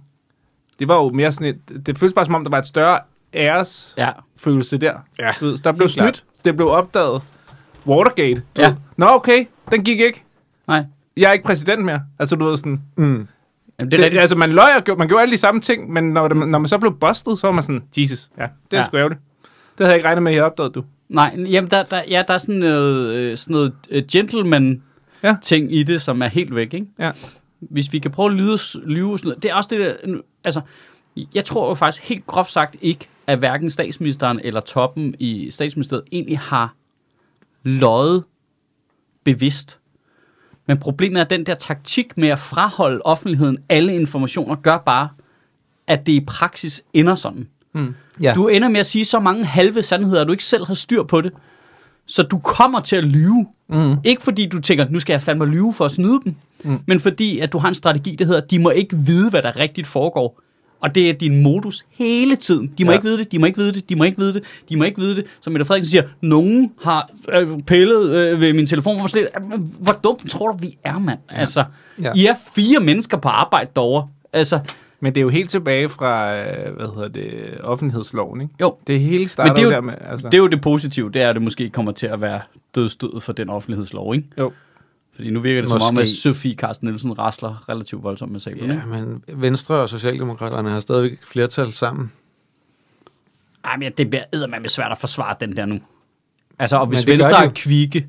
det var jo mere sådan et, det føles bare som om, der var et større æres Ja. følelse der. Ja, Du ved, så der blev helt klart. snydt, det blev opdaget. Watergate. Du Ja. ved. Nå, okay, den gik ikke. Nej. Jeg er ikke præsident mere. Altså, du ved sådan, mm. Jamen, det det, er rigtigt. altså, man løj og gjorde, man gjorde alle de samme ting, men når, det, når man så blev bustet, så var man sådan, Jesus, ja, det er Ja. sgu ærgerligt. Det havde jeg ikke regnet med, at jeg opdagede, du. Nej, jamen der, der, ja, der er sådan noget, øh, sådan noget øh, gentleman-ting Ja. i det, som er helt væk, ikke? Ja. Hvis vi kan prøve at lyve, lyve sådan noget. Det er også det der, altså, jeg tror jo faktisk helt groft sagt ikke, at hverken statsministeren eller toppen i statsministeriet egentlig har løjet bevidst. Men problemet er, at den der taktik med at fraholde offentligheden alle informationer, gør bare, at det i praksis ender sådan. Hmm. Ja. Du ender med at sige så mange halve sandheder, at du ikke selv har styr på det. Så du kommer til at lyve. Mm. Ikke fordi du tænker, nu skal jeg fandme lyve for at snyde dem. Mm. Men fordi, at du har en strategi, der hedder, de må ikke vide, hvad der rigtigt foregår. Og det er din modus hele tiden. De må Ja. ikke vide det, de må ikke vide det, de må ikke vide det, de må ikke vide det. Som Mette Frederiksen siger, nogen har øh, pillet øh, ved min telefon. Hvor, slet, hvor dumt tror du, vi er, mand? Ja. Altså, Ja. I er fire mennesker på arbejde derovre. Altså, Men det er jo helt tilbage fra, øh, hvad hedder det, offentlighedsloven, ikke? jo, Det hele starter Men det er jo jo- der med, altså. Det er jo det positive, det er, at det måske kommer til at være dødstødet for den offentlighedslov, ikke? Jo. Fordi nu virker det som om, Måske. at Sofie Carsten Nielsen rasler relativt voldsomt med sagen. ja, men Venstre og Socialdemokraterne har stadigvæk flertal sammen. Ej, men det bliver eddermame svært at forsvare den der nu. Altså, og hvis Venstre de er kvikke,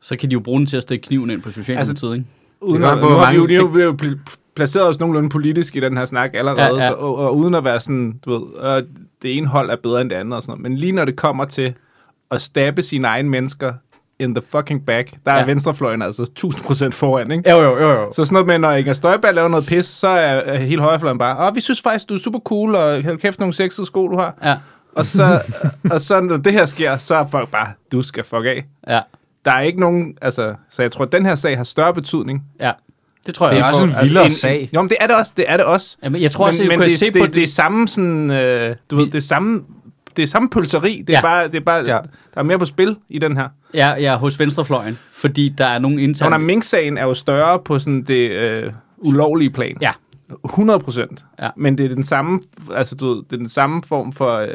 så kan de jo bruge den til at stikke kniven ind på Socialdemokratiet, altså, ikke? Uden Det gør at, på nu har vi jo, det er jo, vi jo pl- placeret os nogenlunde politisk i den her snak allerede, ja. ja. Så, og, og, uden at være sådan, du ved, øh, det ene hold er bedre end det andet og sådan noget. Men lige når det kommer til at stabbe sine egne mennesker in the fucking back, der ja. Ja. er venstrefløjen altså 1000% foran, ikke? Jo, jo, jo, jo. Så sådan noget med, når Inger Støjberg laver noget pis, så er, hele højrefløjen bare, åh, vi synes faktisk, du er super cool, og hold kæft, nogle sexede sko, du har. Ja, Og så, og så når det her sker, så er folk bare, du skal fuck af. ja, Der er ikke nogen, altså, så jeg tror, at den her sag har større betydning. ja. Det tror Det jeg er også. også en vildere sag. Jo, men det er det også, det er det også. Jamen, jeg tror også, men, at men det, se det, på det, det er samme sådan, øh, du ved, det er samme det er samme pølseri. Det er Ja. bare, det er bare Ja. der er mere på spil i den her. Jeg er hos venstrefløjen, fordi der er nogle Under interne... Mink-sagen er jo større på sådan det øh, ulovlige plan. Ja. 100 procent. Ja. Men det er den samme, altså du ved, det er den samme form for øh,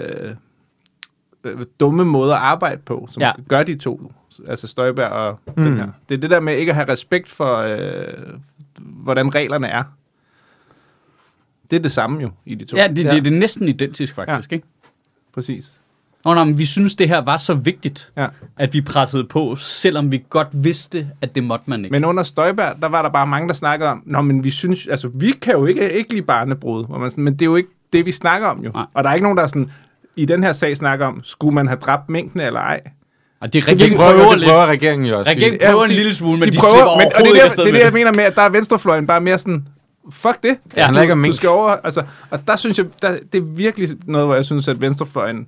øh, dumme måde at arbejde på, som Ja. ja. gør de to. Altså Støjberg og mm. Mm. den her. Det er det der med ikke at have respekt for, øh, hvordan reglerne er. Det er det samme jo i de to. Ja, det, Ja. det, det er næsten identisk faktisk, ja. ikke? Præcis. Og nej, men vi synes, det her var så vigtigt, Ja. at vi pressede på, selvom vi godt vidste, at det måtte man ikke. Men under Støjberg, der var der bare mange, der snakkede om, Nå, men vi synes, altså vi kan jo ikke, ikke lide barnebrud, hvor man sådan, men det er jo ikke det, vi snakker om jo. Nej. Og der er ikke nogen, der er sådan, i den her sag snakker om, skulle man have dræbt mængdene eller ej? og det regeringen prøver, prøver det prøver regeringen jo også. Regeringen prøver en præcis. lille smule, men de, prøver, slipper men, og det er ikke det, det, er det, jeg mener med, at der er venstrefløjen bare mere sådan, fuck det. Ikke om du, du skal over, altså, og der synes jeg, der, det er virkelig noget, hvor jeg synes, at venstrefløjen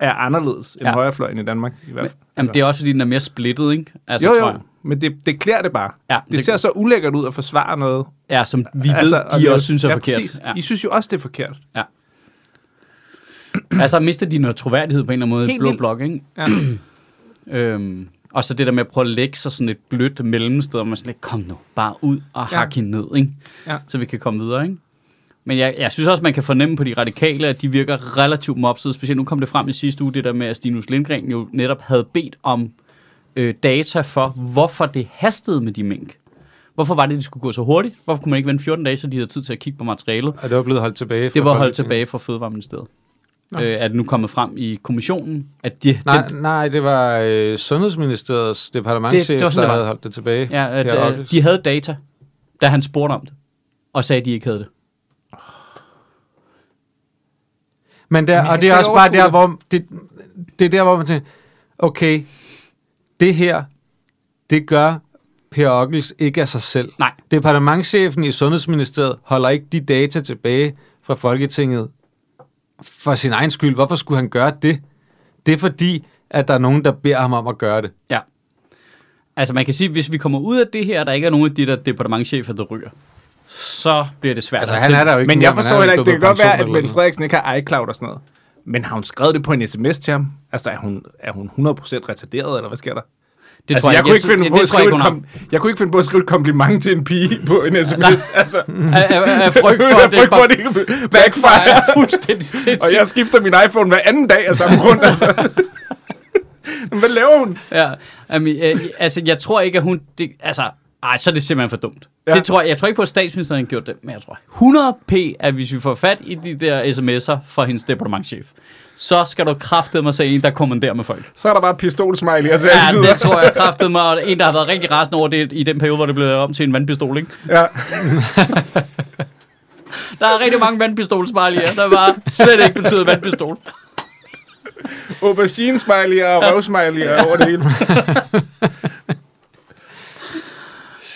er anderledes end Ja. ja. højrefløjen i Danmark. I hvert fald. Jamen, det er også, fordi den er mere splittet, ikke? Altså, jo, tror jo, jeg. men det, det klæder det bare. Ja, Det, det ser så ulækkert ud at forsvare noget. Ja, som vi ved, altså, altså, og de det- også synes er ja, forkert. Præcis. Ja. I synes jo også, det er forkert. Altså, mister de noget troværdighed på en eller anden måde i blå blok, ikke? Ja. Øhm, og så det der med at prøve at lægge sig sådan et blødt mellemsted, hvor man sådan lidt, kom nu, bare ud og Ja. hak hende ned, ikke? Ja. Så vi kan komme videre, ikke? Men jeg, jeg synes også, man kan fornemme på de radikale, at de virker relativt mopsede. Specielt nu kom det frem i sidste uge, det der med, at Stinus Lindgren jo netop havde bedt om øh, data for, hvorfor det hastede med de mink. Hvorfor var det, de skulle gå så hurtigt? Hvorfor kunne man ikke vente 14 dage, så de havde tid til at kigge på materialet? Og det var blevet holdt tilbage. Det fra var holdt tilbage fra Fødevareministeriet. Nå. Øh, er det nu kommet frem i kommissionen, at de, Nej, den, nej, det var øh, Sundhedsministeriets departementchef, Det- det sådan, der det havde holdt det tilbage. ja, at, øh, de havde data, da han spurgte om det, og sagde, at de ikke havde det. Men der, Men og det er også bare der, hvor det, det er der, hvor man tænker, okay, det her, det gør Per Ockels ikke af sig selv. Nej. Departementchefen i Sundhedsministeriet holder ikke de data tilbage fra Folketinget for sin egen skyld. Hvorfor skulle han gøre det? Det er fordi, at der er nogen, der beder ham om at gøre det. Ja. Altså man kan sige, hvis vi kommer ud af det her, der ikke er nogen af de der departementchefer, der ryger, så bliver det svært Altså, at han er der jo ikke Men jeg forstår han er heller ikke, det kan godt være, at Mette. Frederiksen ikke har iCloud og sådan noget. Men har hun skrevet det på en sms til ham? Altså, er hun, er hun 100% retarderet, eller hvad sker der? Det altså, jeg, kunne ikke finde det, på at tror jeg skrive har. kom, jeg kunne ikke finde på at skrive et kompliment til en pige på en sms. altså, Af, af, af frygt for, jeg at det for, det backfire. er fuldstændig sindssygt. Og jeg skifter min iPhone hver anden dag af samme grund, altså. Hvad laver hun? Ja, jamen, øh, altså, jeg tror ikke, at hun... Det, altså, ej, så er det simpelthen for dumt. Ja. Det tror jeg, jeg tror ikke på, at statsministeren har gjort det, men jeg tror 100 p, at hvis vi får fat i de der sms'er fra hendes departementchef, så skal du kraftede mig se en, der kommanderer med folk. Så er der bare pistolsmiley til Ja, sider. det tror jeg kraftede mig, og en, der har været rigtig rasende over det i den periode, hvor det blev om til en vandpistol, ikke? Ja. Der er rigtig mange vandpistolsmiley'er, der bare slet ikke betyder vandpistol. Aubergine smiley og røvsmiley over det hele.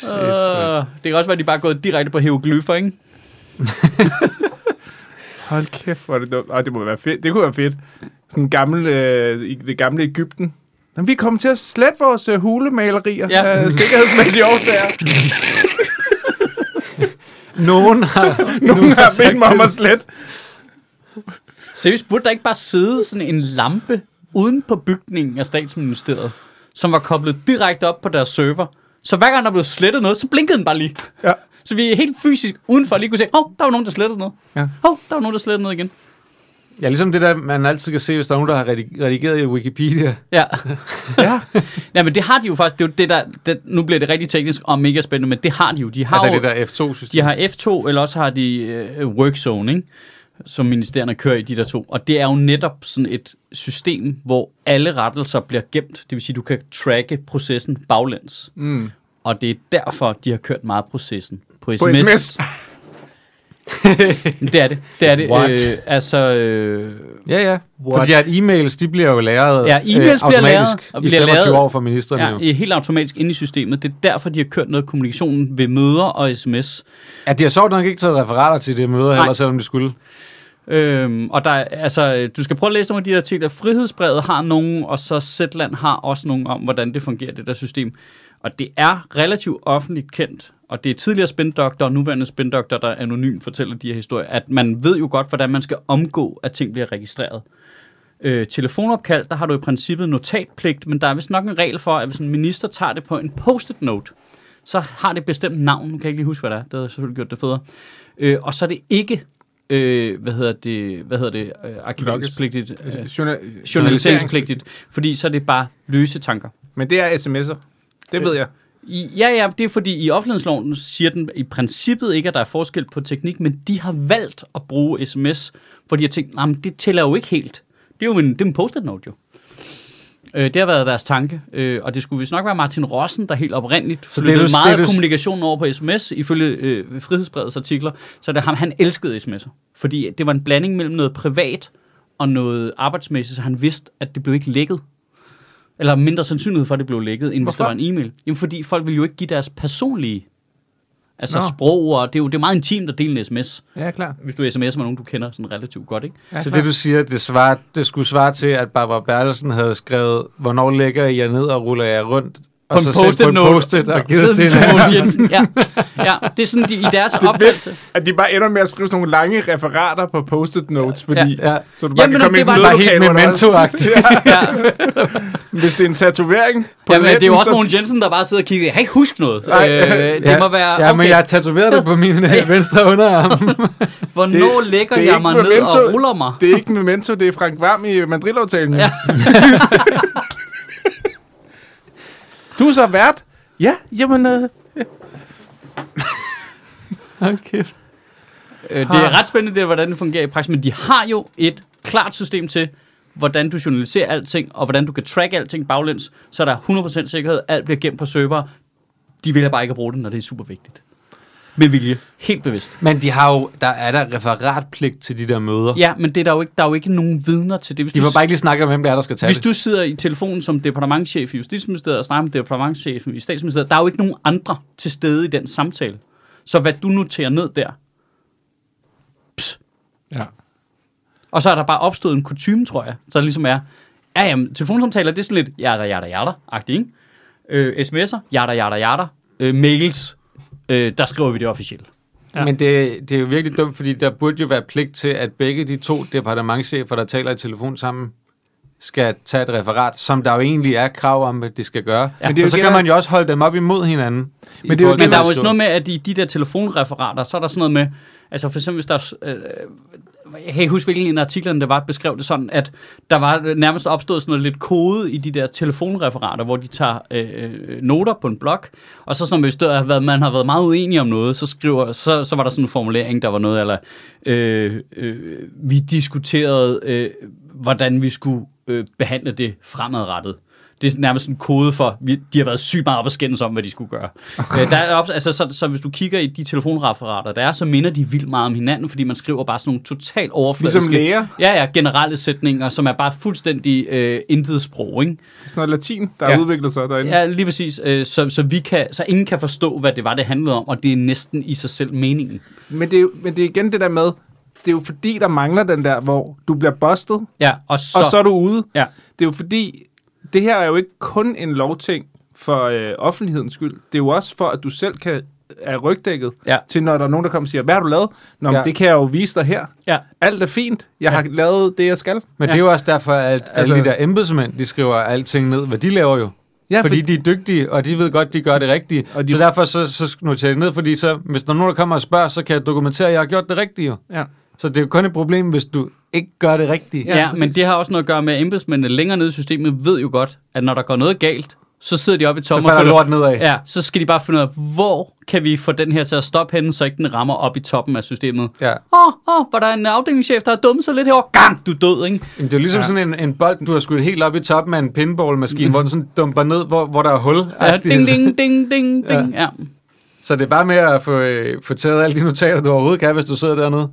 Uh, det kan også være, at de bare er gået direkte på hieroglyffer, ikke? Hold kæft, hvor er det dumt. Ej, det må være fedt. Det kunne være fedt. Sådan gammel, øh, i det gamle Ægypten. Men vi kommer til at slette vores øh, hulemalerier Ja. af sikkerhedsmæssige årsager. Nogen har, Nogen har bedt mig om at slette. Seriøst, burde der ikke bare sidde sådan en lampe uden på bygningen af statsministeriet, som var koblet direkte op på deres server? Så hver gang der blev slettet noget, så blinkede den bare lige. Ja. Så vi er helt fysisk udenfor lige kunne se, hov, der var nogen, der slettede noget. Ja. Hov, der var nogen, der slettede noget igen. Ja, ligesom det der, man altid kan se, hvis der er nogen, der har redig- redigeret i Wikipedia. Ja. Ja. ja, men det har de jo faktisk. Det er jo det, der, det, nu bliver det rigtig teknisk og mega spændende, men det har de jo. De har, Altså jo, det der F2-system. de har F2, eller også har de øh, Workzone, ikke? Som ministerierne kører i de der to. Og det er jo netop sådan et system, hvor alle rettelser bliver gemt. Det vil sige, du kan tracke processen baglæns. Mm. Og det er derfor, de har kørt meget processen på SMS. På sms. Det er det. Det er det. What? Øh, altså, øh, Ja, ja. What? Fordi at e-mails, de bliver jo læret Ja, e-mails bliver automatisk læret, og i bliver 25 læret- år fra ministerne. ja, er helt automatisk inde i systemet. Det er derfor, de har kørt noget kommunikation ved møder og sms. ja, de har sjovt nok ikke taget referater til det møde, heller selvom de skulle. Øhm, og der, altså, øh, du skal prøve at læse nogle af de artikler. Frihedsbrevet har nogen, og så Zetland har også nogen om, hvordan det fungerer, det der system. Og det er relativt offentligt kendt, og det er tidligere spindoktor og nuværende spindoktor, der anonymt fortæller de her historier, at man ved jo godt, hvordan man skal omgå, at ting bliver registreret. Øh, telefonopkald, der har du i princippet notatpligt, men der er vist nok en regel for, at hvis en minister tager det på en post-it note, så har det bestemt navn. Nu kan jeg ikke lige huske, hvad det er. Det har selvfølgelig gjort det federe. Øh, og så er det ikke, øh, hvad hedder det, hvad hedder det, øh, arkiveringspligtigt, øh, Journal- journaliseringspligtigt, fordi så er det bare løse tanker. Men det er sms'er. Det ved jeg. I, ja, ja, det er fordi i offentlighedsloven siger den i princippet ikke, at der er forskel på teknik, men de har valgt at bruge sms, fordi de har tænkt, nej, det tæller jo ikke helt. Det er jo en, det er en post-it note jo. Øh, det har været deres tanke, øh, og det skulle vist nok være Martin Rossen, der helt oprindeligt det, flyttede du- meget det, du- kommunikationen over på sms, ifølge øh, Frihedsbredets artikler, så det ham, han elskede sms'er, fordi det var en blanding mellem noget privat og noget arbejdsmæssigt, så han vidste, at det blev ikke lækket. Eller mindre sandsynlighed for, at det blev lækket, end hvis der Hvorfor? var en e-mail. Jamen, fordi folk vil jo ikke give deres personlige altså Nå. sprog, og det er jo det er meget intimt at dele en sms, Ja, klar. hvis du sms'er med nogen, du kender sådan relativt godt, ikke? Ja, Så klar. det du siger, det, svarer, det skulle svare til, at Barbara Bertelsen havde skrevet, hvornår lægger I jer ned og ruller jeg rundt, og På så post-it på en post-it og givet til til en Mogens. Jensen. Ja. ja, det er sådan de, i deres Det er opfattelse. At de bare ender med at skrive sådan nogle lange referater på post-it notes, fordi Ja, så du bare Jamen, kan komme det i sådan noget bare helt er- memento-agtigt. Ja. Hvis det er en tatovering på Jamen, det er jo letten, også så- Mogens Jensen, der bare sidder og kigger. Jeg har ikke husket noget. Nej. Øh, det ja, må være, okay, Ja, men jeg har tatoveret det på min øh, venstre underarm. hvornår det- lægger det jeg mig ned memento. og ruller mig? Det er ikke Memento, det er Frank Varm i Madrid-aftalen. Ja. Du er så vært. Ja, jamen... Øh, Hold kæft. Øh, det er ret spændende, det hvordan det fungerer i praksis, men de har jo et klart system til, hvordan du journaliserer alting, og hvordan du kan track alting baglæns, så der er 100% sikkerhed, alt bliver gemt på server. De vælger bare ikke at bruge det, når det er super vigtigt. Med vilje. Helt bevidst. Men de har jo, der er der referatpligt til de der møder. Ja, men det er der, jo ikke, der er jo ikke nogen vidner til det. Hvis De du, får bare ikke lige snakke om, hvem det er, der skal tage hvis det. du sidder i telefonen som departementchef i Justitsministeriet og snakker med departementchefen i Statsministeriet, der er jo ikke nogen andre til stede i den samtale. Så hvad du noterer ned der, ja. Og så er der bare opstået en kutume, tror jeg, så det ligesom er, ja, jamen, telefonsamtaler, det er sådan lidt, jada, jada, jada, agtigt, ikke? Øh, sms'er, jada, jada, jada. Øh, mails, øh, der skriver vi det officielt. Ja. Men det, det er jo virkelig dumt, fordi der burde jo være pligt til, at begge de to departementchefer, der taler i telefon sammen, skal tage et referat, som der jo egentlig er krav om, at de skal gøre. Ja, Men det er jo og så kan man jo også holde dem op imod hinanden. i Men det er jo Men der er jo sådan noget med, at i de der telefonreferater, så er der sådan noget med, altså for eksempel hvis der er, øh, jeg kan ikke huske, hvilken en af artiklerne det var, beskrev det sådan, at der var nærmest opstået sådan noget lidt kode i de der telefonreferater, hvor de tager øh, noter på en blog, og så sådan noget, hvis der har været, man har været meget uenig om noget, så, skriver, så, så var der sådan en formulering, der var noget, eller øh, øh, vi diskuterede, øh, hvordan vi skulle øh, behandle det fremadrettet. Det er nærmest en kode for, vi, de har været sygt meget op at skændes om, hvad de skulle gøre. øh, der er altså, så, så hvis du kigger i de telefonreferater, der er, så minder de vildt meget om hinanden, fordi man skriver bare sådan nogle totalt overfladiske... Ligesom læger. Ja, ja, generelle sætninger, som er bare fuldstændig øh, intet sprog, ikke? Sådan noget latin, der Ja. har udviklet sig derinde. Ja, lige præcis. Øh, så, så, vi kan, så ingen kan forstå, hvad det var, det handlede om, og det er næsten i sig selv meningen. Men, det er, men det er igen det der med, det er jo fordi, der mangler den der, hvor du bliver bustet, Ja, og så... og så er du ude. Ja. Det er jo fordi, det her er jo ikke kun en lovting for øh, offentlighedens skyld. Det er jo også for, at du selv kan er rygdækket Ja. til, når der er nogen, der kommer og siger, hvad har du lavet? Nå, ja. Det kan jeg jo vise dig her. Ja, Alt er fint. Jeg Ja. har lavet det, jeg skal. Men Ja. det er jo også derfor, at altså, Altså- alle de der embedsmænd, de skriver alting ned, hvad de laver jo. Ja, Ja, fordi de er dygtige, og de ved godt, de gør det rigtige. Og de-. Så derfor så, så noterer jeg det ned, fordi så, hvis der er nogen, der kommer og spørger, så kan jeg dokumentere, at jeg har gjort det rigtige jo. Ja. Så det er jo kun et problem, hvis du ikke gør det rigtige. ja, ja men det har også noget at gøre med, at embedsmændene længere nede i systemet ved jo godt, at når der går noget galt, så sidder de oppe i så toppen og falder lort nedad. Ja, så skal de bare finde ud af, hvor kan vi få den her til at stoppe henne, så ikke den rammer op i toppen af systemet. ja. Åh, oh, oh, var der en afdelingschef, der har dummet sig lidt herovre? Gang, du er død, ikke? Men det er ligesom Ja. ja. sådan en, en bold, du har skudt helt op i toppen af en pinballmaskine, hvor den sådan dumper ned, hvor, hvor der er hul. Ja, ding, ding, ding, ding, Ja. ding. Ja. Så det er bare med at få, øh, få taget alle de notater, du overhovedet kan, hvis du sidder dernede.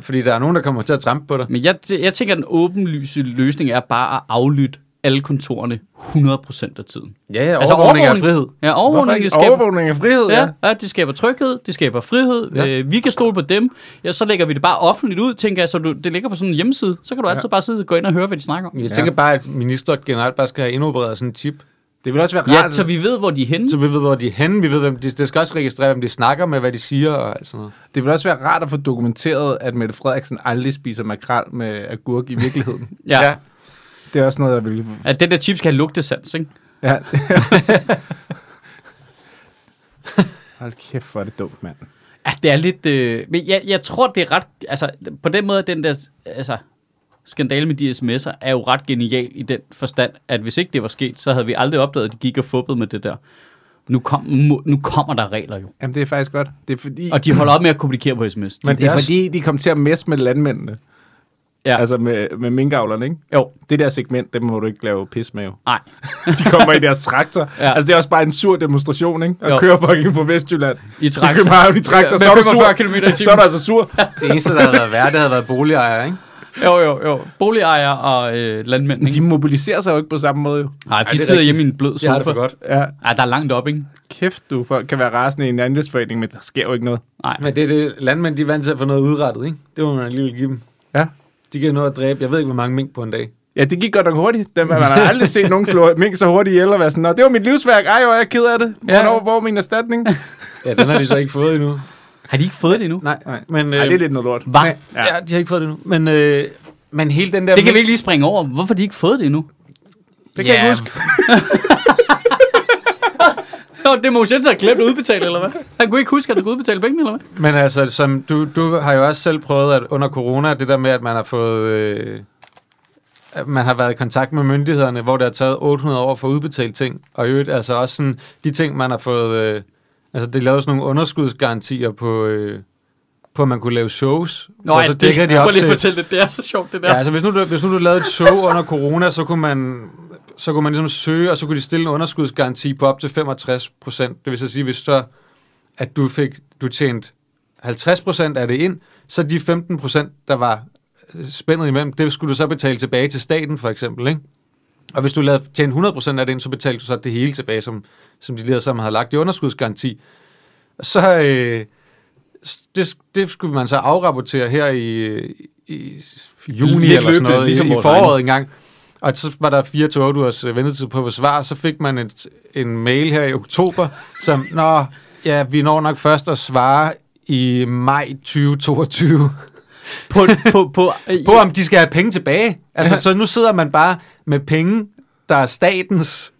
Fordi der er nogen, der kommer til at trampe på dig. Men jeg, jeg tænker, at den åbenlyse løsning er bare at aflytte alle kontorerne 100% af tiden. Ja, ja, overvågning af frihed. Ja, overvågning, det skaber, Overvågning af frihed, ja, ja, det skaber tryghed, det skaber frihed. Ja. Ja. Øh, vi kan stole på dem. Ja, så lægger vi det bare offentligt ud, tænker jeg, så du, det ligger på sådan en hjemmeside. Så kan du altid bare sidde og gå ind og høre, hvad de snakker om. Jeg tænker bare, at minister generelt bare skal have indopereret sådan en chip, Det vil også være Ja, rart. så vi ved, hvor de er henne. så vi ved, hvor de er henne. Vi ved, hvem de, det skal også registrere, hvem de snakker med, hvad de siger og alt sådan noget. Det vil også være rart at få dokumenteret, at Mette Frederiksen aldrig spiser makrel med agurk i virkeligheden. Ja. ja. det er også noget, der vil... At den der chip skal have lugtesans, ikke? Ja. Hold kæft, hvor er det dumt, mand. Ja, det er lidt... Øh, men jeg, jeg tror, det er ret... Altså, på den måde, den der... Altså, skandale med de sms'er er jo ret genial i den forstand, at hvis ikke det var sket, så havde vi aldrig opdaget, at de gik og fubbede med det der. Nu, kom, nu kommer der regler jo. Jamen, det er faktisk godt. Det er fordi... Og de holder op med at kommunikere på sms. men De, det er også- fordi, de kom til at messe med landmændene. ja, Altså med, med minkavlerne, ikke? jo, Det der segment, dem må du ikke lave pis med jo. nej. De kommer i deres traktor. Ja. Altså, det er også bare en sur demonstration, ikke? At Jo. køre fucking på Vestjylland. I I traktor. København i traktor, Ja, så er du 45 sur. i. Så er du altså sur. Det eneste, der havde været værd, det havde været boligejere, ikke? Jo, jo, jo. Boligejere og øh, landmænd, ikke? de mobiliserer sig jo ikke på samme måde, jo. Nej, de det er sidder rigtigt. hjemme i en blød Jeg har det sofa. for godt. Ja, Ja, der er langt op, ikke? kæft du, folk kan være rasende i en andelsforening, men der sker jo ikke noget. Nej. Men det er det, landmænd, de er vant til at få noget udrettet, ikke? Det må man alligevel give dem. Ja. De kan nå at dræbe, jeg ved ikke, hvor mange mink på en dag. Ja, det gik godt nok hurtigt. Dem, man har aldrig set nogen slå mink så hurtigt ihjel og være sådan, Nå, det var mit livsværk. Ej, hvor er jeg ked af det. Ja. Hvornår, hvor er min erstatning? Ja, den har de så ikke fået endnu. Har de ikke fået det endnu? Nej, Nej. men... Nej, det er lidt noget lort. Hvad? Ja. ja, de har ikke fået det endnu. Men, øh, men hele den der... Det kan vi mix- ikke lige springe over. Hvorfor har de ikke fået det endnu? Det kan jeg ikke huske. Nå, det må jo have glemt at udbetale, eller hvad? Han kunne ikke huske, at han skulle udbetale penge, eller hvad? Men altså, som du, du har jo også selv prøvet at under corona, det der med, at man har fået... Øh, man har været i kontakt med myndighederne, hvor det har taget 800 år for at udbetale ting. Og i øvrigt, altså også sådan, de ting, man har fået... Øh, altså, det lavede sådan nogle underskudsgarantier på... Øh, på at man kunne lave shows. Nå, ja, så det, dækker de op lige til, fortælle det. Det er så sjovt, det der. Ja, altså hvis nu, du, hvis nu du lavede et show under corona, så kunne man så kunne man ligesom søge, og så kunne de stille en underskudsgaranti på op til 65 procent. Det vil så sige, hvis så, at du fik, du tjente 50 procent af det ind, så de 15 procent, der var øh, spændet imellem, det skulle du så betale tilbage til staten, for eksempel, ikke? Og hvis du lavede tjene 100 procent af det ind, så betalte du så det hele tilbage, som, som de lige sammen havde lagt i underskudsgaranti. Så, øh, det, det skulle man så afrapportere her i, i juni eller sådan noget, ligesom i, i foråret egen. en gang. Og så var der 4 til 8 ugers ventetid på at få svar, så fik man et, en mail her i oktober, som, nå, ja, vi når nok først at svare i maj 2022 På, på, på, på, om de skal have penge tilbage. Altså, så nu sidder man bare med penge, der er statens,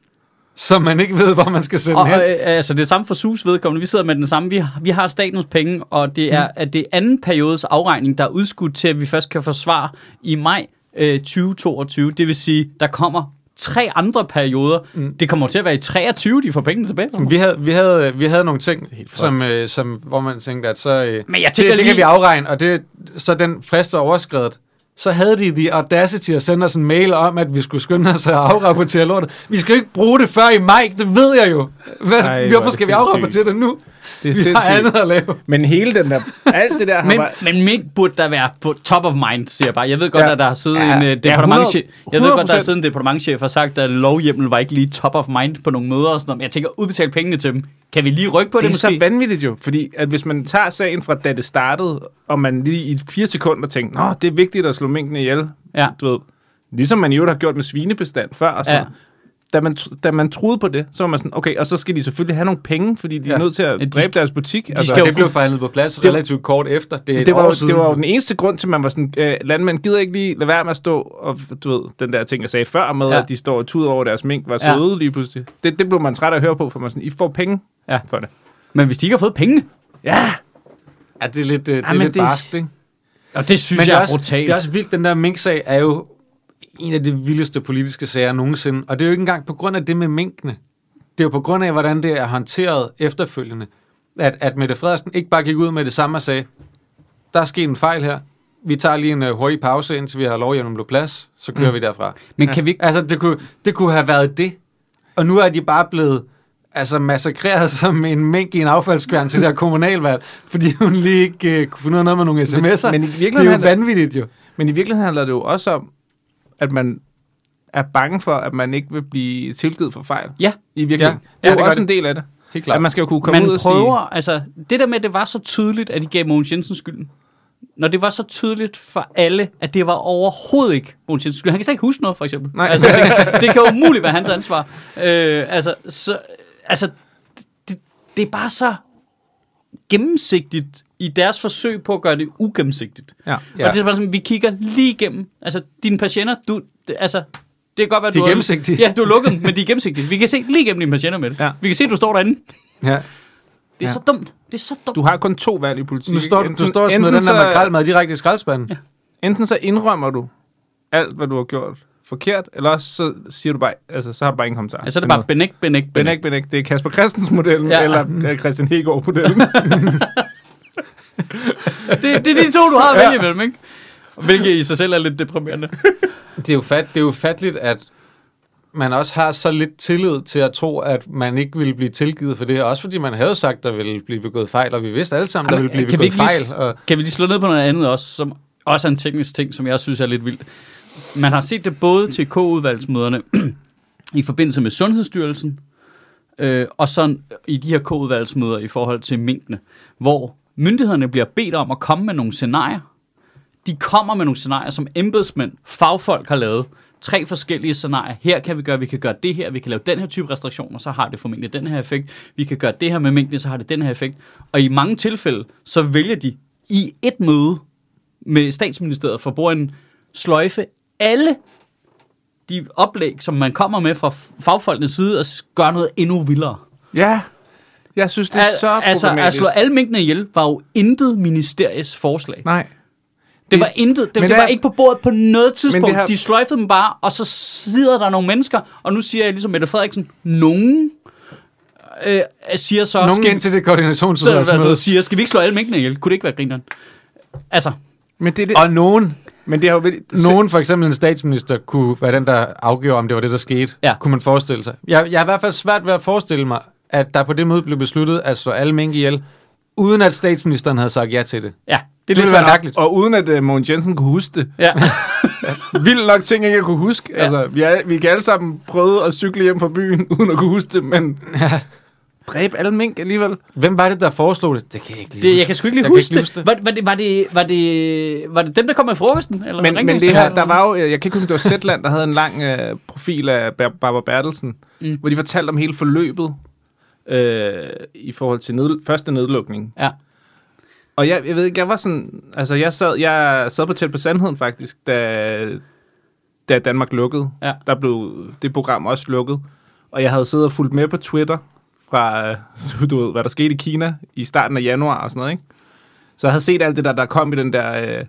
som man ikke ved, hvor man skal sende og, hen. øh, altså det er samme for SUS vedkommende. Vi sidder med den samme. Vi, har- vi har statens penge, og det er, at det er anden periodes afregning, der er udskudt til, at vi først kan få svar i maj øh, 2022. Det vil sige, der kommer tre andre perioder. Mm. Det kommer til at være i 23, de får pengene tilbage. Vi havde, vi havde, vi havde nogle ting, som, øh, som, hvor man tænkte, at så... Øh, Men jeg det, tænker det lige... kan vi afregne, og det, så den frist er overskrevet. Så havde de the audacity at sende os en mail om, at vi skulle skynde os at afrapportere lortet. Vi skal jo ikke bruge det før i maj, det ved jeg jo. Hvad, Ej, Ej, hvor er hvorfor skal vi afrapportere det nu? Det er Vi har sindssygt. andet at lave. Men hele den der, alt det der har Men, bare... men mink burde der være på top of mind, siger jeg bare. Jeg ved godt, Ja. at der har siddet Ja. en uh, Ja, departementchef. Jeg ved godt, der har 100%. siddet en departementchef og sagt, at lovhjemmel var ikke lige top of mind på nogle møder og sådan noget. Men jeg tænker, udbetale pengene til dem. Kan vi lige rykke på det, Det er måske? så vanvittigt jo, fordi at hvis man tager sagen fra da det startede, og man lige i fire sekunder tænker, nå, det er vigtigt at slå minkene ihjel, Ja. du ved, ligesom man jo har gjort med svinebestand før, og sådan Ja. Ja. da, man, da man troede på det, så var man sådan, okay, og så skal de selvfølgelig have nogle penge, fordi de ja. Ja. er nødt til at Ja, de dræbe skal- deres butik. Altså, skal Og jo- det blev forhandlet på plads Det- relativt kort efter. Det er et det var, år siden. det var jo den eneste grund til, at man var sådan, øh, landmænd gider ikke lige lade være med at stå, og du ved, den der ting, jeg sagde før med, Ja. ja. at de står og tuder over deres mink, var Ja. søde lige pludselig. Det, det blev man træt af at høre på, for man sådan, I får penge Ja. for det. Men hvis de ikke har fået pengene, Ja, Ja, det er lidt, øh, det er lidt det- barskt, ikke? og det synes Men jeg er, er også, brutalt. det er også vildt, den der Mink-sag er jo en af de vildeste politiske sager nogensinde. Og det er jo ikke engang på grund af det med minkene. Det er jo på grund af, hvordan det er håndteret efterfølgende. At, at Mette Frederiksen ikke bare gik ud med det samme og sagde, der er sket en fejl her. Vi tager lige en uh, hurtig pause, indtil vi har lovhjemmel på plads. Så kører mm. vi derfra. Men kan vi ikke... Altså, det kunne, det kunne have været det. Og nu er de bare blevet altså massakreret som en mink i en affaldskværn til det her kommunalvalg, fordi hun lige ikke uh, kunne finde noget med nogle sms'er. men i det er virkeligheden jo vanvittigt jo. Men i virkeligheden handler det jo også om, at man er bange for, at man ikke vil blive tilgivet for fejl. Ja. I virkeligheden. Ja. det er Ja, det også det. en del af det. Helt At klart. man skal jo kunne komme man ud og prøver, altså, det der med, at det var så tydeligt, at de gav Mogens Jensen skylden. Når det var så tydeligt for alle, at det var overhovedet ikke Mogens Jensens skyld. Han kan slet ikke huske noget, for eksempel. Nej. Altså, det, det kan umuligt være hans ansvar. Øh, altså, så, altså det, det er bare så gennemsigtigt i deres forsøg på at gøre det ugennemsigtigt. Ja. Ja. Og det er bare sådan, vi kigger lige igennem. Altså, dine patienter, du, det, altså, det kan godt være, De er du har- gennemsigtige. Ja, du er lukket men de er gennemsigtige. Vi kan se lige igennem dine patienter med det. Ja. Vi kan se, at du står derinde. Ja. Det er Ja. så dumt. Det er så dumt. Du har kun to valg i politik. Nu står, ikke? du står og smider enten den der makrelmad direkte i skraldespanden. Ja. Enten så indrømmer du alt, hvad du har gjort forkert, eller også så siger du bare, altså så har du bare ingen kommentar. Altså, det er bare benægt, benægt, Benæk, benæk. Det er Kasper Christens modellen, ja. Eller Christian Hegård modellen. Det, det er de to, du har at vælge imellem, ikke? Hvilket i sig selv er lidt deprimerende. Det er jo, fat, det er jo fatligt, at man også har så lidt tillid til at tro, at man ikke ville blive tilgivet for det. Også fordi man havde sagt, der ville blive begået fejl, og vi vidste alle sammen, der ville blive kan, vi begået lige, fejl. Og, kan vi lige slå ned på noget andet også, som også er en teknisk ting, som jeg synes er lidt vildt. Man har set det både til K-udvalgsmøderne i forbindelse med Sundhedsstyrelsen, øh, og sådan i de her K-udvalgsmøder i forhold til minkene, hvor myndighederne bliver bedt om at komme med nogle scenarier. De kommer med nogle scenarier, som embedsmænd, fagfolk har lavet. Tre forskellige scenarier. Her kan vi gøre, vi kan gøre det her, vi kan lave den her type restriktioner, så har det formentlig den her effekt. Vi kan gøre det her med mængden, så har det den her effekt. Og i mange tilfælde, så vælger de i et møde med statsministeriet for bordenden sløjfe alle de oplæg, som man kommer med fra fagfolkenes side, og gøre noget endnu vildere. ja, jeg synes, det er Al- så altså, at problematisk. slå alle minkene ihjel var jo intet ministeriets forslag. Nej. Det var intet. Det, men det det var er- ikke på bordet på noget tidspunkt. det har- De sløjfede dem bare, og så sidder der nogle mennesker, og nu siger jeg ligesom Mette Frederiksen, nogen øh, siger så... nogen skal, ind til det koordinationsudvalgsmøde. siger, skal vi ikke slå alle minkene ihjel? Kunne det ikke være grineren? Altså, Men det, er det, Og nogen, men det har jo vel- nogen, for eksempel en statsminister, kunne være den, der afgjorde, om det var det, der skete. Ja. Kunne man forestille sig. Jeg, jeg har i hvert fald svært ved at forestille mig, at der på det møde blev besluttet at slå alle mink ihjel, uden at statsministeren havde sagt ja til det. ja, det er Det ville være mærkeligt. Og uden at uh, Mogens Jensen kunne huske det. Ja. Vildt nok ting, jeg ikke kunne huske. Ja. Ja. Altså, vi, er, vi kan alle sammen prøve at cykle hjem fra byen, uden at kunne huske det, men dræbe alle mink alligevel. Hvem var det, der foreslog det? Det kan jeg ikke lige Det, huske. jeg kan sgu ikke lige huske, ikke det. huske det. Var, var, det, var, det, var, det, var det dem, der kom med frokosten? Eller Men, men det her, der var jo, jeg kan ikke huske, det var Zetland, der havde en lang øh, profil af Bar- Barbara Bertelsen. Mm. hvor de fortalte om hele forløbet øh, i forhold til ned, første nedlukning. Ja. Og jeg, jeg ved ikke, jeg var sådan, altså jeg sad, jeg sad på tæt på sandheden faktisk, da, da Danmark lukkede. Ja. Der blev det program også lukket. Og jeg havde siddet og fulgt med på Twitter fra, du ved, hvad der skete i Kina i starten af januar og sådan noget, ikke? Så jeg havde set alt det der, der kom i den der øh,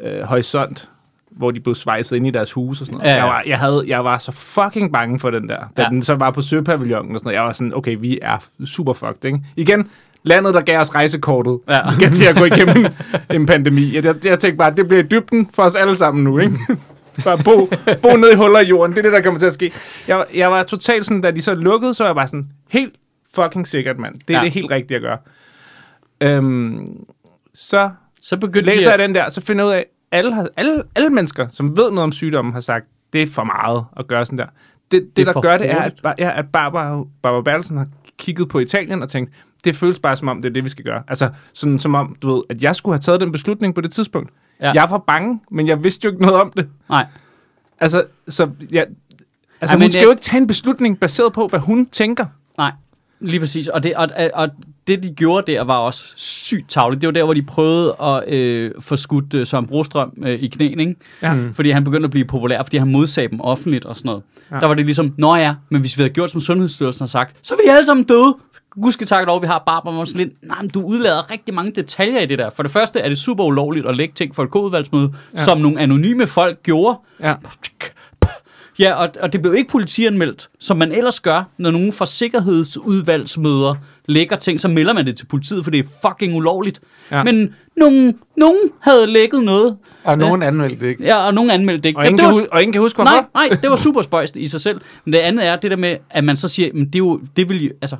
øh, horisont, hvor de blev svejset ind i deres hus og sådan noget. Ja, Ja. Jeg, var, jeg, havde, jeg var så fucking bange for den der. Da Ja. den så var på Søpavillonen og sådan noget. Jeg var sådan, okay, vi er super fucked, ikke? Igen, landet, der gav os rejsekortet, Ja. skal til at gå igennem en pandemi. Jeg, jeg, jeg tænkte bare, det bliver dybden for os alle sammen nu, ikke? Bare bo, bo ned i huller i jorden. Det er det, der kommer til at ske. Jeg, jeg var totalt sådan, da de så lukkede, så var jeg bare sådan, helt fucking sikkert, mand. Det er Ja. det helt rigtige at gøre. Øhm, så Så begyndte læser jeg at, den der, så finder jeg ud af, alle, har, alle, alle mennesker, som ved noget om sygdommen, har sagt, det er for meget at gøre sådan der. Det, det, det der gør det, er, at, ja, at Barbara, Barbara Bertelsen har kigget på Italien og tænkt, det føles bare som om, det er det, vi skal gøre. Altså, sådan som om, du ved, at jeg skulle have taget den beslutning på det tidspunkt. Ja. Ja. Jeg var bange, men jeg vidste jo ikke noget om det. nej, Altså, så jeg, altså Ej, hun skal jeg- jo ikke tage en beslutning baseret på, hvad hun tænker. nej, lige præcis. Og det, og, og det, de gjorde der, var også sygt tavligt. Det var der, hvor de prøvede at øh, få skudt øh, Søren Brostrøm øh, i knæen, ikke? Ja. Mm. Fordi han begyndte at blive populær, fordi han modsagde dem offentligt og sådan noget. Ja. Der var det ligesom, nå ja, men hvis vi havde gjort, som Sundhedsstyrelsen har sagt, så er vi alle sammen døde. Gud skal takke lov, vi har Barbara Moslin. Nej, men du udlader rigtig mange detaljer i det der. For det første er det super ulovligt at lægge ting for et kodudvalgsmøde. Ja. som nogle anonyme folk gjorde. Ja. Ja, og, og det blev ikke politianmeldt, som man ellers gør, når nogen fra sikkerhedsudvalgsmøder lægger ting, så melder man det til politiet, for det er fucking ulovligt. Ja. Ja. Men nogen, nogen havde lækket noget, Og nogen anmeldte det ikke. ja, og nogen anmeldte det ikke. Og, Jamen, ingen det kan, var, hu- og ingen kan huske, hvorfor. nej, nej, det var super spøjst i sig selv. Men det andet er det der med, at man så siger, men det, er jo, det vil jo, altså,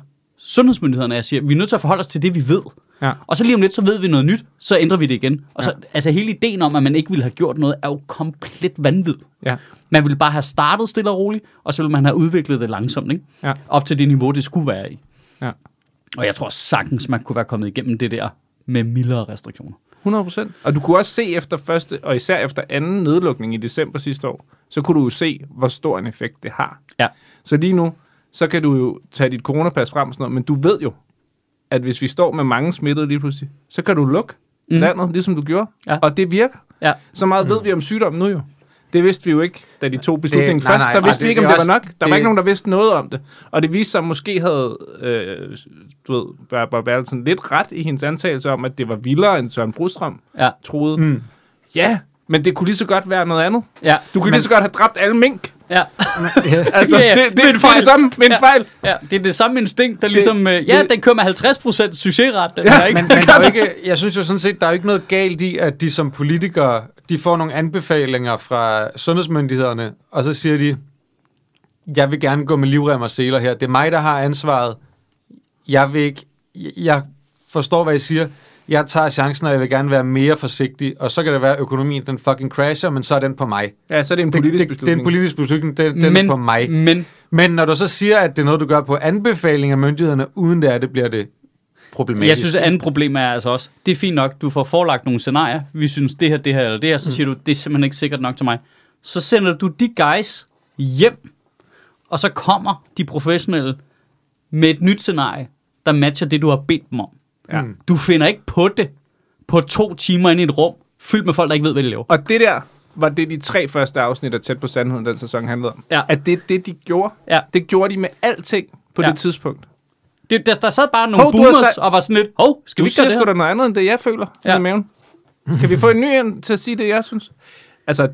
sundhedsmyndighederne, jeg siger, vi er nødt til at forholde os til det, vi ved. Ja. Og så lige om lidt, så ved vi noget nyt, så ændrer vi det igen. Og så, altså hele ideen om, at man ikke ville have gjort noget, er jo komplet vanvid. Ja. Man ville bare have startet stille og roligt, og så ville man have udviklet det langsomt, ikke? Ja. Op til det niveau, det skulle være i. Ja. Og jeg tror sagtens, man kunne være kommet igennem det der med mildere restriktioner. 100 procent. Og du kunne også se efter første, og især efter anden nedlukning i december sidste år, så kunne du jo se, hvor stor en effekt det har. Ja. Så lige nu, så kan du jo tage dit coronapas frem og sådan noget, men du ved jo, at hvis vi står med mange smittede lige pludselig, så kan du lukke Mm. mm. landet, ligesom du gjorde. Ja. Og det virker. Ja. Så meget ved vi om sygdommen nu jo. Det vidste vi jo ikke, da de tog beslutningen nej, først. nej, der nej, vidste det- vi ikke, om det det, var også- nok. Der det- var ikke nogen, der vidste noget om det. Og det viste sig, at måske havde, øh, du ved, Barbara Bertelsen lidt ret i hendes antagelse om, at det var vildere end Søren Brostrøm Ja. troede. Mm. Ja, men det kunne lige så godt være noget andet. Ja. Du kunne men, lige så godt have dræbt alle mink. Ja. Altså, Ja, ja, det, det, det, er det samme med en Ja. fejl. ja, det er det samme instinkt, der ligesom... øh, ja, det- den kører med 50% succesret, den Ja, her, ikke? Men, men der er jo ikke, jeg synes jo sådan set, der er jo ikke noget galt i, at de som politikere, de får nogle anbefalinger fra sundhedsmyndighederne, og så siger de, jeg vil gerne gå med livrem og seler her. Det er mig, der har ansvaret. Jeg vil ikke, jeg forstår, hvad I siger. Jeg tager chancen, og jeg vil gerne være mere forsigtig. Og så kan det være, at økonomien den fucking crasher, men så er den på mig. Ja, så er det en Det, politisk det, det er beslutning. en politisk beslutning, den, den men, er på mig. Men, Men når du så siger, at det er noget, du gør på anbefaling af myndighederne, uden det er det, bliver det problematisk. jeg synes, at andet problem er altså også, det er fint nok, du får forelagt nogle scenarier, vi synes det her, det her eller det her, så siger du, det er simpelthen ikke sikkert nok til mig. Så sender du de guys hjem, og så kommer de professionelle med et nyt scenarie, der matcher det, du har bedt dem om. Ja. Mm. Du finder ikke på det på to timer inde i et rum, fyldt med folk, der ikke ved, hvad de laver. Og det der var det, de tre første afsnit af Tæt på Sandheden, den sæson handlede om. Ja. At det er det, de gjorde. Ja. Det gjorde de med alting på Ja. det tidspunkt. Det, der, der sad bare nogle Hov, du boomers sagt- og var sådan lidt, hov, skal Du vi ikke gøre det sgu her? da noget andet, end det jeg føler Ja. ja. i maven. Kan vi få en ny en til at sige det, jeg synes? Altså,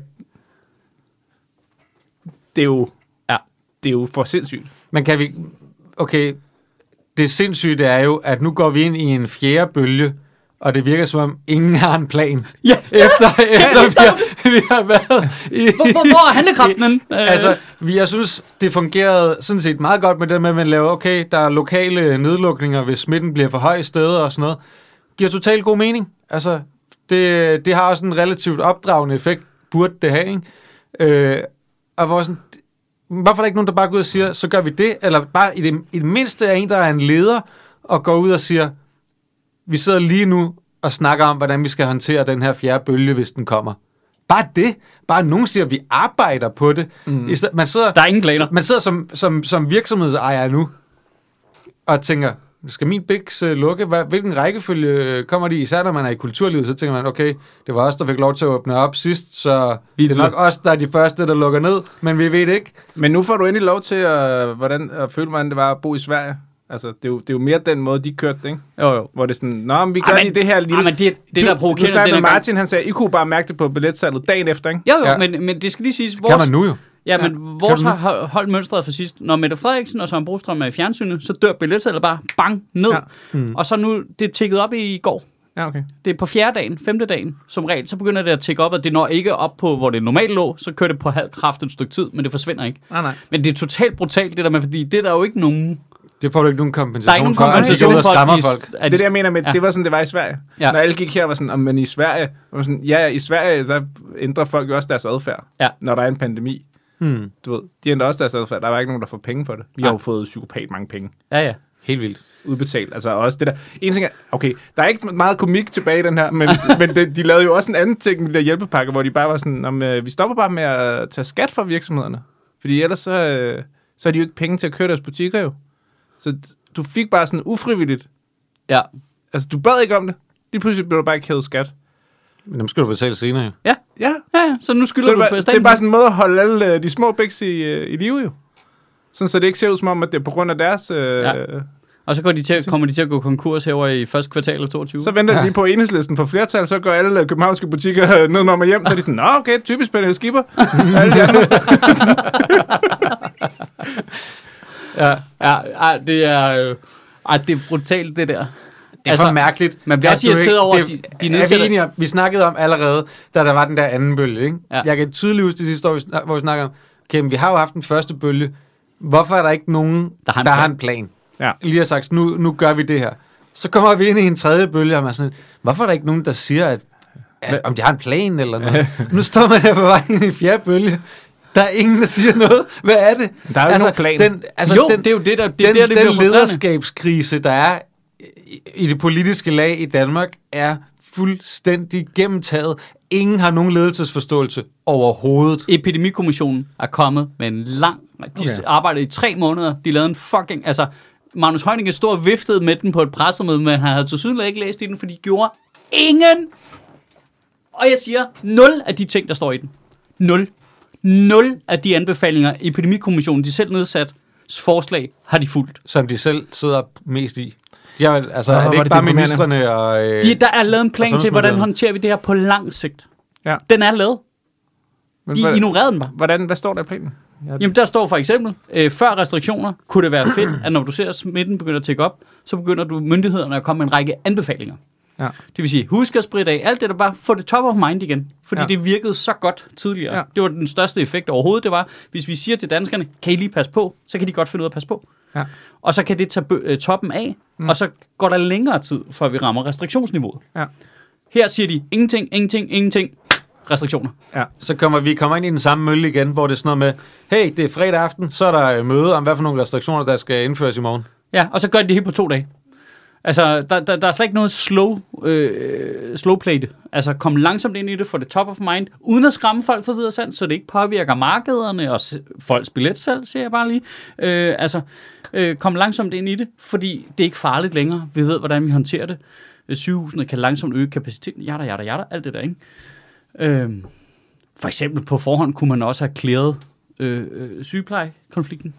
det er jo, Ja. det er jo for sindssygt. Men kan vi... Okay, det sindssyge det er jo, at nu går vi ind i en fjerde bølge, og det virker som om ingen har en plan. Ja, Efter, efter det vi, har, vi har været i... hvor, hvor, hvor er handlekraften henne? Øh, Altså, vi, jeg synes, det fungerede sådan set meget godt med det med, at man laver, okay, der er lokale nedlukninger, hvis smitten bliver for høj i steder og sådan noget. Giver totalt god mening. Altså, det, det har også en relativt opdragende effekt, burde det have, ikke? Øh, og hvor sådan, hvorfor er der ikke nogen, der bare går ud og siger, så gør vi det? Eller bare i det, i det mindste er en, der er en leder, og går ud og siger, vi sidder lige nu og snakker om, hvordan vi skal håndtere den her fjerde bølge, hvis den kommer. Bare det. Bare nogen siger, at vi arbejder på det. Mm. Man sidder, der er ingen planer. man sidder som, som, som virksomhedsejer nu og tænker, skal min Bix uh, lukke? Hvad, hvilken rækkefølge øh, kommer de? Især når man er i kulturlivet, så tænker man, okay, det var os, der fik lov til at åbne op sidst, så Vi det er nok os, der er de første, der lukker ned, men vi ved det ikke. Men nu får du endelig lov til at, hvordan, at føle, hvordan det var at bo i Sverige. Altså, det er jo, det er jo mere den måde, de kørte det, ikke? Jo, jo. Hvor det er sådan, nå, men vi gør Ej, lige det her lille... Ej, men det, det der du provokerende, snakker den med er gang- Martin, han sagde, I kunne bare mærke det på billetsalget dagen efter, ikke? Jo, jo, Ja. men, men det skal lige siges, Kan vores, man nu jo. Ja, men vores du nu? har ho- holdt mønstret for sidst. Når Mette Frederiksen og Søren Brostrøm er i fjernsynet, så dør billetsalget bare bang ned. Ja. Ja. Mm. Og så nu, det er tikket op i går. Ja, okay. Det er på fjerde dagen, femte dagen, som regel, så begynder det at tikke op, og det når ikke op på, hvor det normalt lå, så kører det på halv kraft et stykke tid, men det forsvinder ikke. Nej, nej. Men det er totalt brutalt, det der med, fordi det er der jo ikke nogen... Det får du ikke nogen kompensation Der er ikke nogen at de kompensation for, at skræmmer de, folk. at Det er det, jeg mener med, Ja. ja. det var sådan, det var i Sverige. Ja. Ja. Når alle gik her, var sådan, "Om, men i Sverige, var sådan, ja, ja, i Sverige, så ændrer folk jo også deres adfærd, Ja. når der er en pandemi. Hmm. Du ved, de ændrer også deres adfærd. Der var ikke nogen, der får penge for det. Vi Nej. har jo fået psykopat mange penge Ja, ja. Helt vildt. udbetalt. Altså også det der. En ting er, okay, der er ikke meget komik tilbage i den her, men, men de, de lavede jo også en anden ting med de der hjælpepakker, hvor de bare var sådan, om, øh, vi stopper bare med at tage skat fra virksomhederne. Fordi ellers så, øh, så har de jo ikke penge til at køre deres butikker jo. Så du fik bare sådan ufrivilligt. Ja, Altså, du bad ikke om det. Lige pludselig blev du bare ikke hævet skat. Men dem skal du betale senere. jo. Ja, ja, ja. så nu så skylder det, er du bare, på det er bare sådan en måde at holde alle øh, de små bæks i, øh, i live jo. Sådan, så det ikke ser ud som om, at det er på grund af deres... Øh, Ja. ja. Og så går de til, kommer de til at gå konkurs herover i første kvartal af 22. Så venter Ja. ja. de på enhedslisten for flertal, så går alle øh, københavnske butikker ned og hjem, så er de sådan, Nå, okay, typisk Pernille Skipper. alle de andre. Ja, ja, ja det er... Øh, ej, det er brutalt, det der. Det er altså, for mærkeligt. man bliver også irriteret over, at det, de- de er vi enige om? Vi snakkede om allerede, da der var den der anden bølge. Ikke? Ja. Jeg kan tydeligt huske det sidste år, hvor vi snakker om, okay, men vi har jo haft den første bølge. Hvorfor er der ikke nogen, Der har en der plan. har en plan? Ja. lige har sagt, nu, nu gør vi det her. Så kommer vi ind i en tredje bølge, og man er sådan, hvorfor er der ikke nogen, der siger, at, at om de har en plan eller noget? nu står man her på vej ind i fjerde bølge. Der er ingen, der siger noget. Hvad er det? Der er jo ikke nogen plan. Den, altså, jo, den, det er jo det, der, det, er den, der, det den lederskabskrise, der er i, det politiske lag i Danmark, er fuldstændig gennemtaget. Ingen har nogen ledelsesforståelse overhovedet. Epidemikommissionen er kommet med en lang... De Okay. arbejdede i tre måneder. De lavede en fucking... Altså, Magnus Heunicke stod og viftede med den på et pressemøde, men han havde til ikke læst i den, for de gjorde ingen... Og jeg siger, nul af de ting, der står i den. Nul. Nul af de anbefalinger, Epidemikommissionen, de selv nedsat, forslag, har de fulgt. Som de selv sidder mest i. Ja, altså, Nå, er det er ikke det bare ministerne og... Øh, De, der er lavet en plan til, hvordan håndterer vi det her på lang sigt. Ja. Den er lavet. Men De hvad- ignorerede den bare. Hvordan, hvad står der i planen? Ja, Jamen, der står for eksempel, øh, før restriktioner kunne det være fedt, at når du ser, at smitten begynder at tække op, så begynder du myndighederne at komme med en række anbefalinger. Ja. Det vil sige, husk at spritte af. Alt det der bare, få det top of mind igen. Fordi Ja. det virkede så godt tidligere. Ja. Det var den største effekt overhovedet. Det var, hvis vi siger til danskerne, kan I lige passe på, så kan de godt finde ud af at passe på. Ja. Og så kan det tage bø- øh, toppen af, mm. og så går der længere tid, før vi rammer restriktionsniveauet. Ja. Her siger de, ingenting, ingenting, ingenting, restriktioner. Så kommer vi kommer ind i den samme mølle igen, hvor det er sådan noget med, hey, det er fredag aften, så er der møde om, hvad for nogle restriktioner, der skal indføres i morgen. Ja, og så gør de det hele på to dage. Altså, der, der, der er slet ikke noget slow, øh, slow play det. Altså, kom langsomt ind i det, få det top of mind, uden at skræmme folk for videre sand, så det ikke påvirker markederne og s- folks billetsalg, siger jeg bare lige. Øh, altså, øh, kom langsomt ind i det, fordi det er ikke farligt længere. Vi ved, hvordan vi håndterer det. Øh, sygehusene kan langsomt øge kapaciteten, jada, jada, jada, alt det der, ikke? Øh, for eksempel på forhånd kunne man også have klæret øh, øh, sygeplejekonflikten.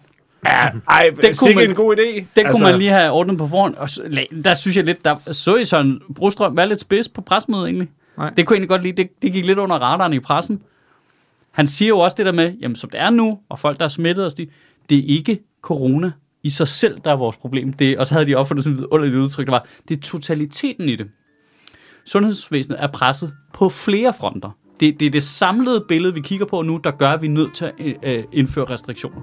Ja, ej, det kunne man- en god idé. Det altså, kunne man lige have ordnet på forhånd. Og så, der synes jeg lidt, der så I sådan, Brostrøm være lidt spids på presmødet egentlig. Nej. Det kunne jeg egentlig godt lide. Det, det gik lidt under radaren i pressen. Han siger jo også det der med, jamen som det er nu, og folk der er smittet os, de, det er ikke corona i sig selv, der er vores problem. Det, og så havde de opfundet sådan et vidunderligt udtryk, der var, det er totaliteten i det. Sundhedsvæsenet er presset på flere fronter. Det, det er det samlede billede, vi kigger på nu, der gør, at vi er nødt til at øh, indføre restriktioner.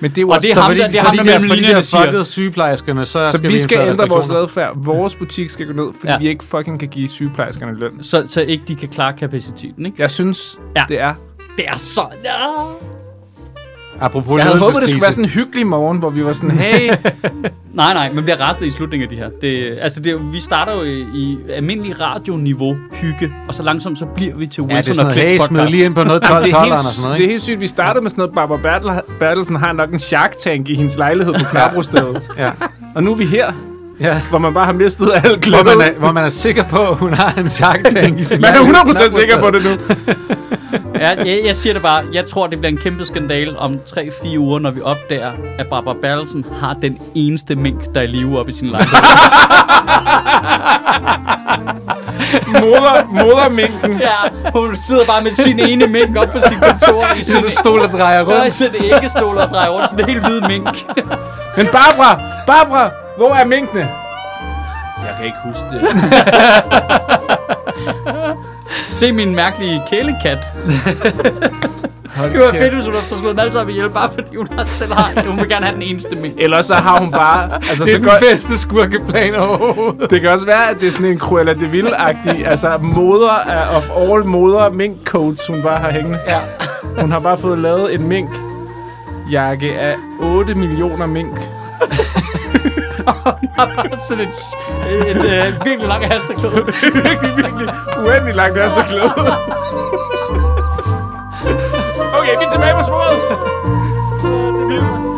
Men det er jo Og også det er ham, fordi, der- det er ham, fordi der fordi linjerne der siger. sygeplejerskerne, så, så skal vi skal ændre vores adfærd. Vores butik skal gå ned, fordi Ja. vi ikke fucking kan give sygeplejerskerne løn. Så, så ikke de kan klare kapaciteten. Ikke? Jeg synes, ja. det er. Det er så... Ja. Apropos Jeg havde håbet, det skulle være sådan en hyggelig morgen, hvor vi var sådan, hey, Nej, nej, man bliver rasende i slutningen af de her. Det, altså, det, vi starter jo i, i almindelig radioniveau hygge, og så langsomt så bliver vi til Ja, det er Wilson sådan og hey, podcast. lige ind på noget 12 det, er 12 helt, og sådan noget, det er helt sygt. Vi startede med sådan noget, Barbara Bertel, Bertelsen har nok en shark tank i hendes lejlighed på Knabrostedet. Ja. og nu er vi her, ja. hvor man bare har mistet al Hvor glæde. man, er, hvor man er sikker på, at hun har en shark tank i sin Man er lejlighed. 100% sikker på det nu. Ja, jeg, jeg siger det bare, jeg tror, det bliver en kæmpe skandal om 3-4 uger, når vi opdager, at Barbara Bertelsen har den eneste mink, der er i live op i sin lejlighed. Moder, moderminken. ja, hun sidder bare med sin ene mink op på sit kontor i Det sin er så stol, der drejer rundt. så det ikke stol og drejer rundt, så det er helt hvide mink. Men Barbara, Barbara, hvor er minkene? Jeg kan ikke huske det. Se min mærkelige kælekat. Hold Det var fedt, hvis hun havde slået dem alle sammen ihjel, bare fordi hun har- selv har. Hun vil gerne have den eneste mink. Ellers så har hun bare... Altså, Det er så den går, bedste skurkeplan overhovedet. det kan også være, at det er sådan en Cruella de Vil-agtig, altså moder af of all moder mink coats, hun bare har hængende. Ja. Hun har bare fået lavet en mink jakke af 8 millioner mink. bare sådan et, et, et øh, virkelig lang halsterklæde. virkelig, virkelig uendelig langt halsterklæde. okay, vi er tilbage på sporet. Vildt.